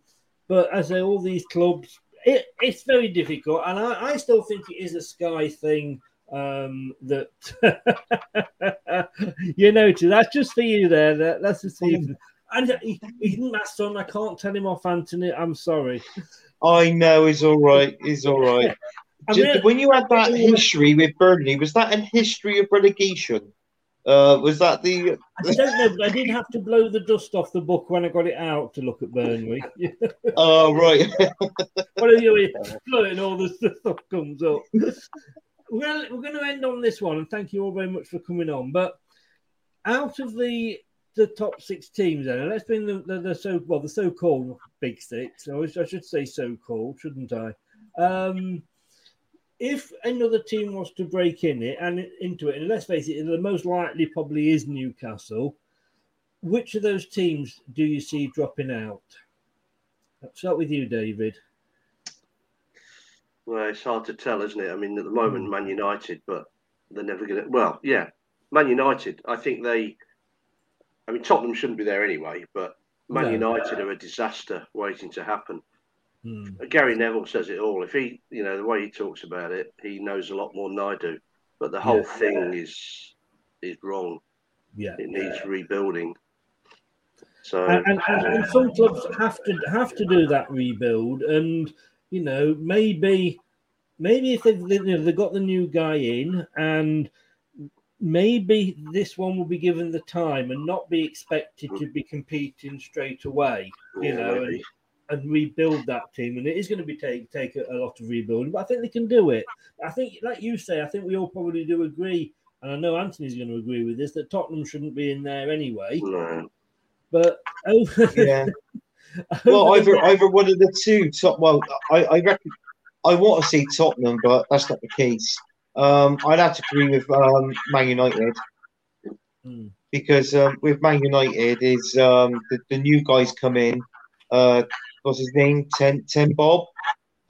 but as I, all these clubs, it, it's very difficult, and I, I, still think it is a sky thing. Um, that you know, too. That's just for you there. That, that's just for you. And he, he's my son. I can't tell him off, Anthony. I'm sorry. I know he's all right. He's all right. I mean, when you had that history with Burnley, was that a history of relegation? Uh, was that the? I don't know, but I did have to blow the dust off the book when I got it out to look at Burnley. oh right. what are you floating? All the stuff comes up. well, we're going to end on this one, and thank you all very much for coming on. But out of the the top six teams, then let's bring the, the, the so well the so-called big six. I should say so-called, shouldn't I? Um, if another team was to break in it and into it, and let's face it, the most likely probably is Newcastle. Which of those teams do you see dropping out? Let's start with you, David. Well, it's hard to tell, isn't it? I mean, at the moment, hmm. Man United, but they're never going to. Well, yeah, Man United. I think they. I mean, Tottenham shouldn't be there anyway, but Man no. United are a disaster waiting to happen. Hmm. Gary Neville says it all. If he, you know, the way he talks about it, he knows a lot more than I do. But the whole Yeah. thing is is wrong. Yeah. It needs rebuilding. So and, and, and, some clubs have to have to do that rebuild and you know maybe maybe if they've, you know, they've got the new guy in and maybe this one will be given the time and not be expected to be competing straight away you Yeah, know and. And rebuild that team and it is going to be take take a, a lot of rebuilding but i think they can do it i think like you say i think we all probably do agree and i know anthony's going to agree with this that tottenham shouldn't be in there anyway no. but over, Yeah. Well, either the- either one of the two top. Well, I, I reckon I want to see Tottenham, but that's not the case. Um, I'd have to agree with um, Man United Hmm. because um, with Man United is um, the, the new guys come in. Uh, what's his name? Ten Ten Bob,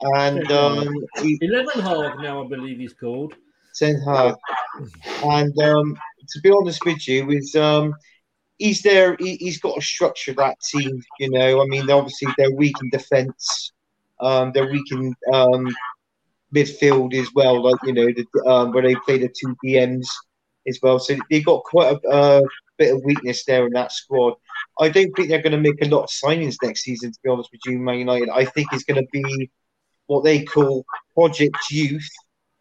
and um, he, Eleven Hog now, I believe he's called. Ten Hag. And um, to be honest with you, is um, he's there. He, he's got to structure that team. You know, I mean, obviously they're weak in defence. Um, they're weak in um, midfield as well. Like you know, the, um, where they play the two DMs as well. So they got quite a uh, bit of weakness there in that squad. I don't think they're going to make a lot of signings next season. To be honest with you, Man United. I think it's going to be what they call project youth,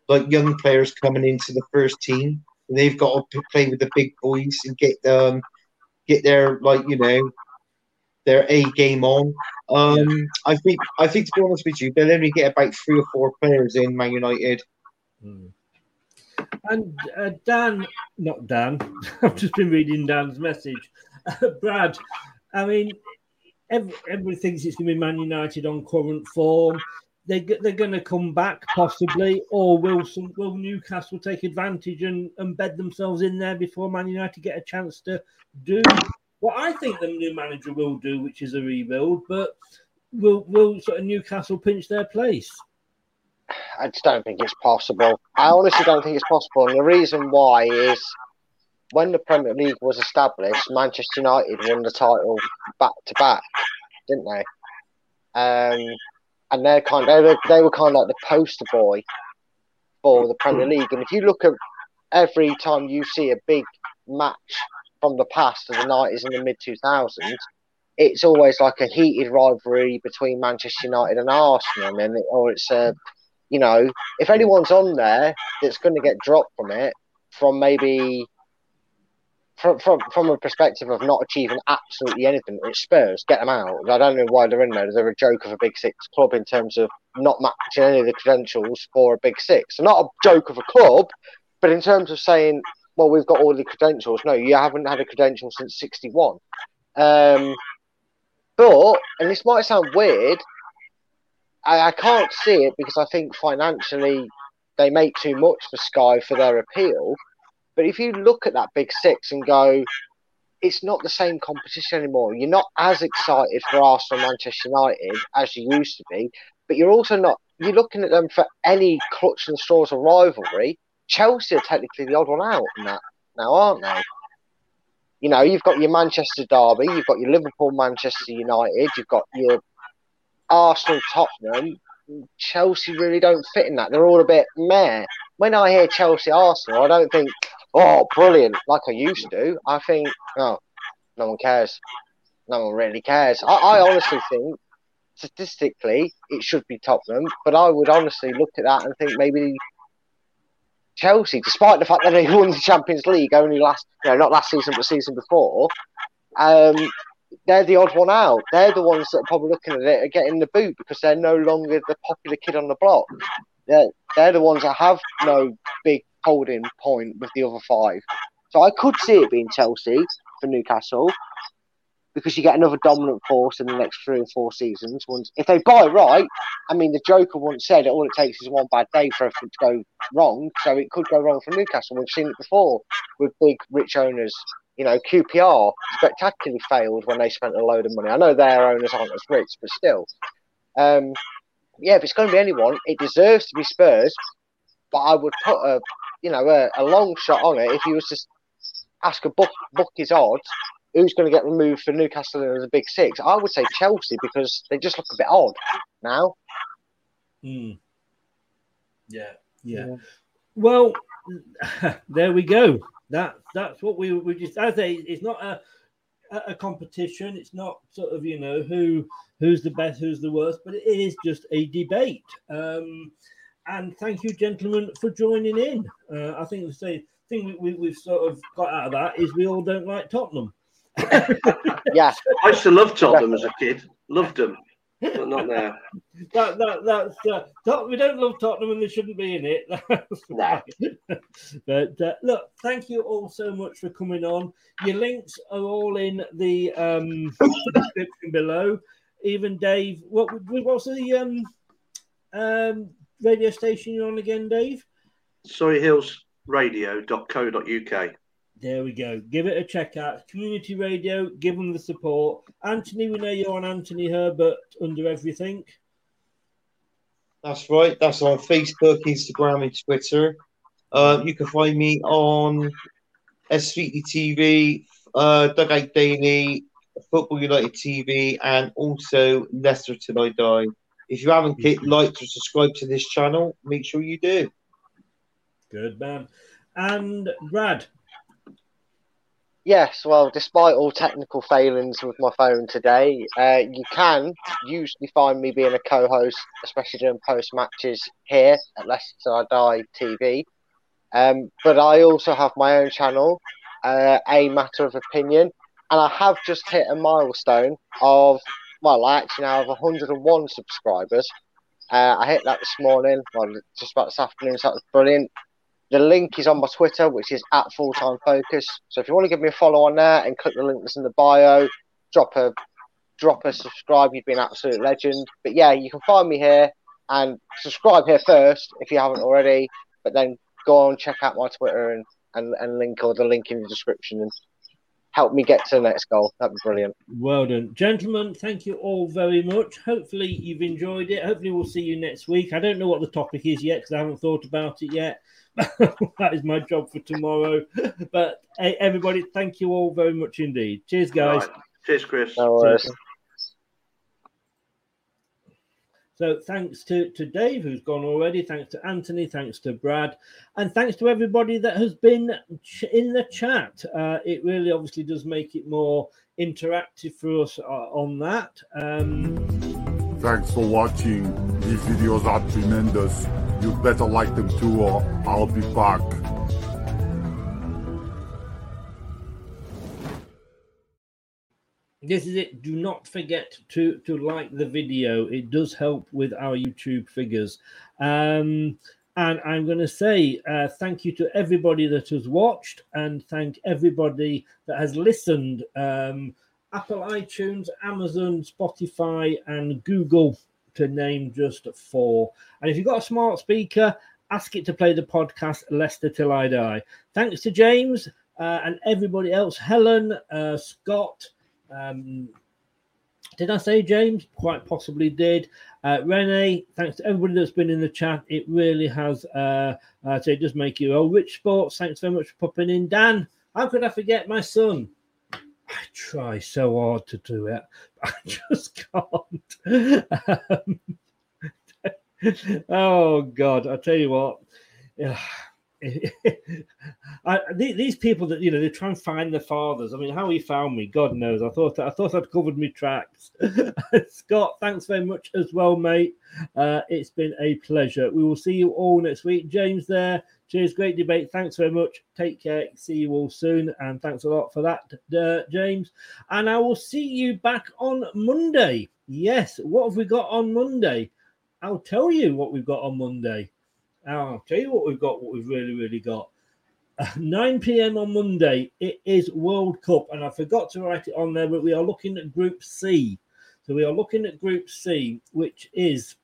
like young players coming into the first team. And they've got to play with the big boys and get um get their like you know their A game on. Um, I think I think to be honest with you, they'll only get about three or four players in Man United. And uh, Dan, not Dan, I've just been reading Dan's message. Brad, I mean, every, everybody thinks it's going to be Man United on current form. They, they're going to come back possibly, or will some, will Newcastle take advantage and, and bed themselves in there before Man United get a chance to do what I think the new manager will do, which is a rebuild, but will will sort of Newcastle pinch their place? I just don't think it's possible. I honestly don't think it's possible. And the reason why is when the Premier League was established, Manchester United won the title back to back, didn't they? Um, and they're kind they were, they were kind of like the poster boy for the Premier League. And if you look at every time you see a big match from the past of the 90s and the mid 2000s, it's always like a heated rivalry between Manchester United and Arsenal, and it, or it's a you know, if anyone's on there that's going to get dropped from it, from maybe from, from from a perspective of not achieving absolutely anything, it's Spurs. Get them out. I don't know why they're in there. They're a joke of a Big Six club in terms of not matching any of the credentials for a Big Six. So not a joke of a club, but in terms of saying, well, we've got all the credentials. No, you haven't had a credential since '61. Um, but, and this might sound weird, I, I can't see it because I think financially they make too much for Sky for their appeal. But if you look at that big six and go, it's not the same competition anymore. You're not as excited for Arsenal, Manchester United as you used to be, but you're also not. You're looking at them for any clutch and straws of rivalry. Chelsea are technically the odd one out in that now, aren't they? You know, you've got your Manchester derby, you've got your Liverpool, Manchester United, you've got your Arsenal, Tottenham. Chelsea really don't fit in that. They're all a bit meh. When I hear Chelsea, Arsenal, I don't think, oh, brilliant, like I used to. I think, oh, no one cares. No one really cares. I, I honestly think, statistically, it should be Tottenham, but I would honestly look at that and think maybe Chelsea, despite the fact that they won the Champions League only last, you know, not last season, but season before, um, they're the odd one out. They're the ones that are probably looking at it are getting the boot because they're no longer the popular kid on the block. They're, they're the ones that have no big holding point with the other five. So I could see it being Chelsea for Newcastle because you get another dominant force in the next three or four seasons. Once if they buy right, I mean, the Joker once said all it takes is one bad day for everything to go wrong. So it could go wrong for Newcastle. We've seen it before with big rich owners. You know, QPR spectacularly failed when they spent a load of money. I know their owners aren't as rich, but still. Um, yeah, if it's going to be anyone, it deserves to be Spurs. But I would put a, you know, a, a long shot on it if you was to ask a book book his odds. who's going to get removed for Newcastle in the Big Six? I would say Chelsea because they just look a bit odd now. Hmm. Yeah, yeah. Well, there we go. That that's what we we just. as a it's not a a competition. It's not sort of you know who who's the best, who's the worst, but it is just a debate. Um, and thank you, gentlemen, for joining in. Uh, I think the same thing we, we, have sort of got out of that is we all don't like Tottenham. yeah, I used to love Tottenham as a kid. Loved them, but not now. that, that that's uh, we don't love Tottenham and they shouldn't be in it. no. but uh, look, thank you all so much for coming on. Your links are all in the um, description below. Even Dave, what what's the um, um, radio station you're on again, Dave? SurreyHillsRadio.co.uk. There we go. Give it a check out. Community radio, give them the support. Anthony, we know you're on Anthony Herbert under everything. That's right. That's on Facebook, Instagram, and Twitter. Uh, you can find me on SVT TV, uh, Dugout Daily, Football United TV, and also Leicester Till I Die. If you haven't hit like or subscribe to this channel, make sure you do. Good man. And Brad. Yes, well, despite all technical failings with my phone today, uh, you can usually find me being a co-host, especially during post matches here at Leicester Till I Die TV. Um, but I also have my own channel, uh, A Matter of Opinion, and I have just hit a milestone of well, I actually now have 101 subscribers. Uh, I hit that this morning, well, just about this afternoon, so that was brilliant. The link is on my Twitter, which is at Full Time Focus. So if you want to give me a follow on there and click the link that's in the bio, drop a drop a subscribe. You'd be an absolute legend. But yeah, you can find me here and subscribe here first if you haven't already. But then go on, check out my Twitter and, and, and link or the link in the description and help me get to the next goal. That'd be brilliant. Well done. Gentlemen, thank you all very much. Hopefully, you've enjoyed it. Hopefully, we'll see you next week. I don't know what the topic is yet because I haven't thought about it yet. that is my job for tomorrow. But hey, everybody, thank you all very much indeed. Cheers, guys. Right. Cheers, Chris. No So thanks to, to Dave, who's gone already. Thanks to Anthony. Thanks to Brad. And thanks to everybody that has been in the chat. Uh, it really obviously does make it more interactive for us uh, on that. Um, thanks for watching. These videos are tremendous. You better like them too, or I'll be back. This is it. Do not forget to to like the video. It does help with our YouTube figures. Um, and I'm going to say uh, thank you to everybody that has watched and thank everybody that has listened. Um, Apple iTunes, Amazon, Spotify, and Google, to name just four. And if you've got a smart speaker, ask it to play the podcast Leicester Till I Die. Thanks to James uh, and everybody else, Helen, uh, Scott. Um, did I say James? Quite possibly did. Uh, Renee, thanks to everybody that's been in the chat. It really has. Uh, uh, so it make you. Oh, Rich Sports, thanks very much for popping in. Dan, how could I forget my son? I try so hard to do it. I just can't. Um, oh God, I tell you what. Yeah I, these people that you know they try and find their fathers. I mean, how he found me, God knows. I thought I thought I'd covered my tracks. Scott, thanks very much as well, mate. Uh, it's been a pleasure. We will see you all next week. James, there. Cheers, great debate. Thanks very much. Take care. See you all soon, and thanks a lot for that, uh, James. And I will see you back on Monday. Yes, what have we got on Monday? I'll tell you what we've got on Monday. I'll tell you what we've got, what we've really, really got. 9 p.m. on Monday, it is World Cup, and I forgot to write it on there, but we are looking at Group C. So we are looking at Group C, which is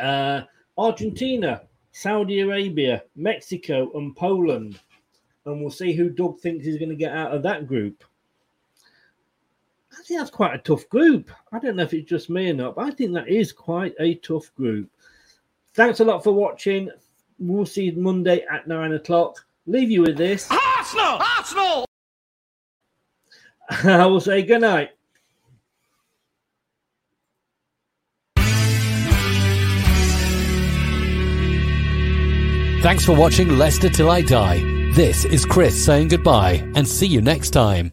uh, Argentina, Saudi Arabia, Mexico, and Poland. And we'll see who Doug thinks he's going to get out of that group. I think that's quite a tough group. I don't know if it's just me or not, but I think that is quite a tough group. Thanks a lot for watching. We'll see you Monday at nine o'clock. Leave you with this. Arsenal! Arsenal! I will say good night. Thanks for watching Leicester Till I Die. This is Chris saying goodbye and see you next time.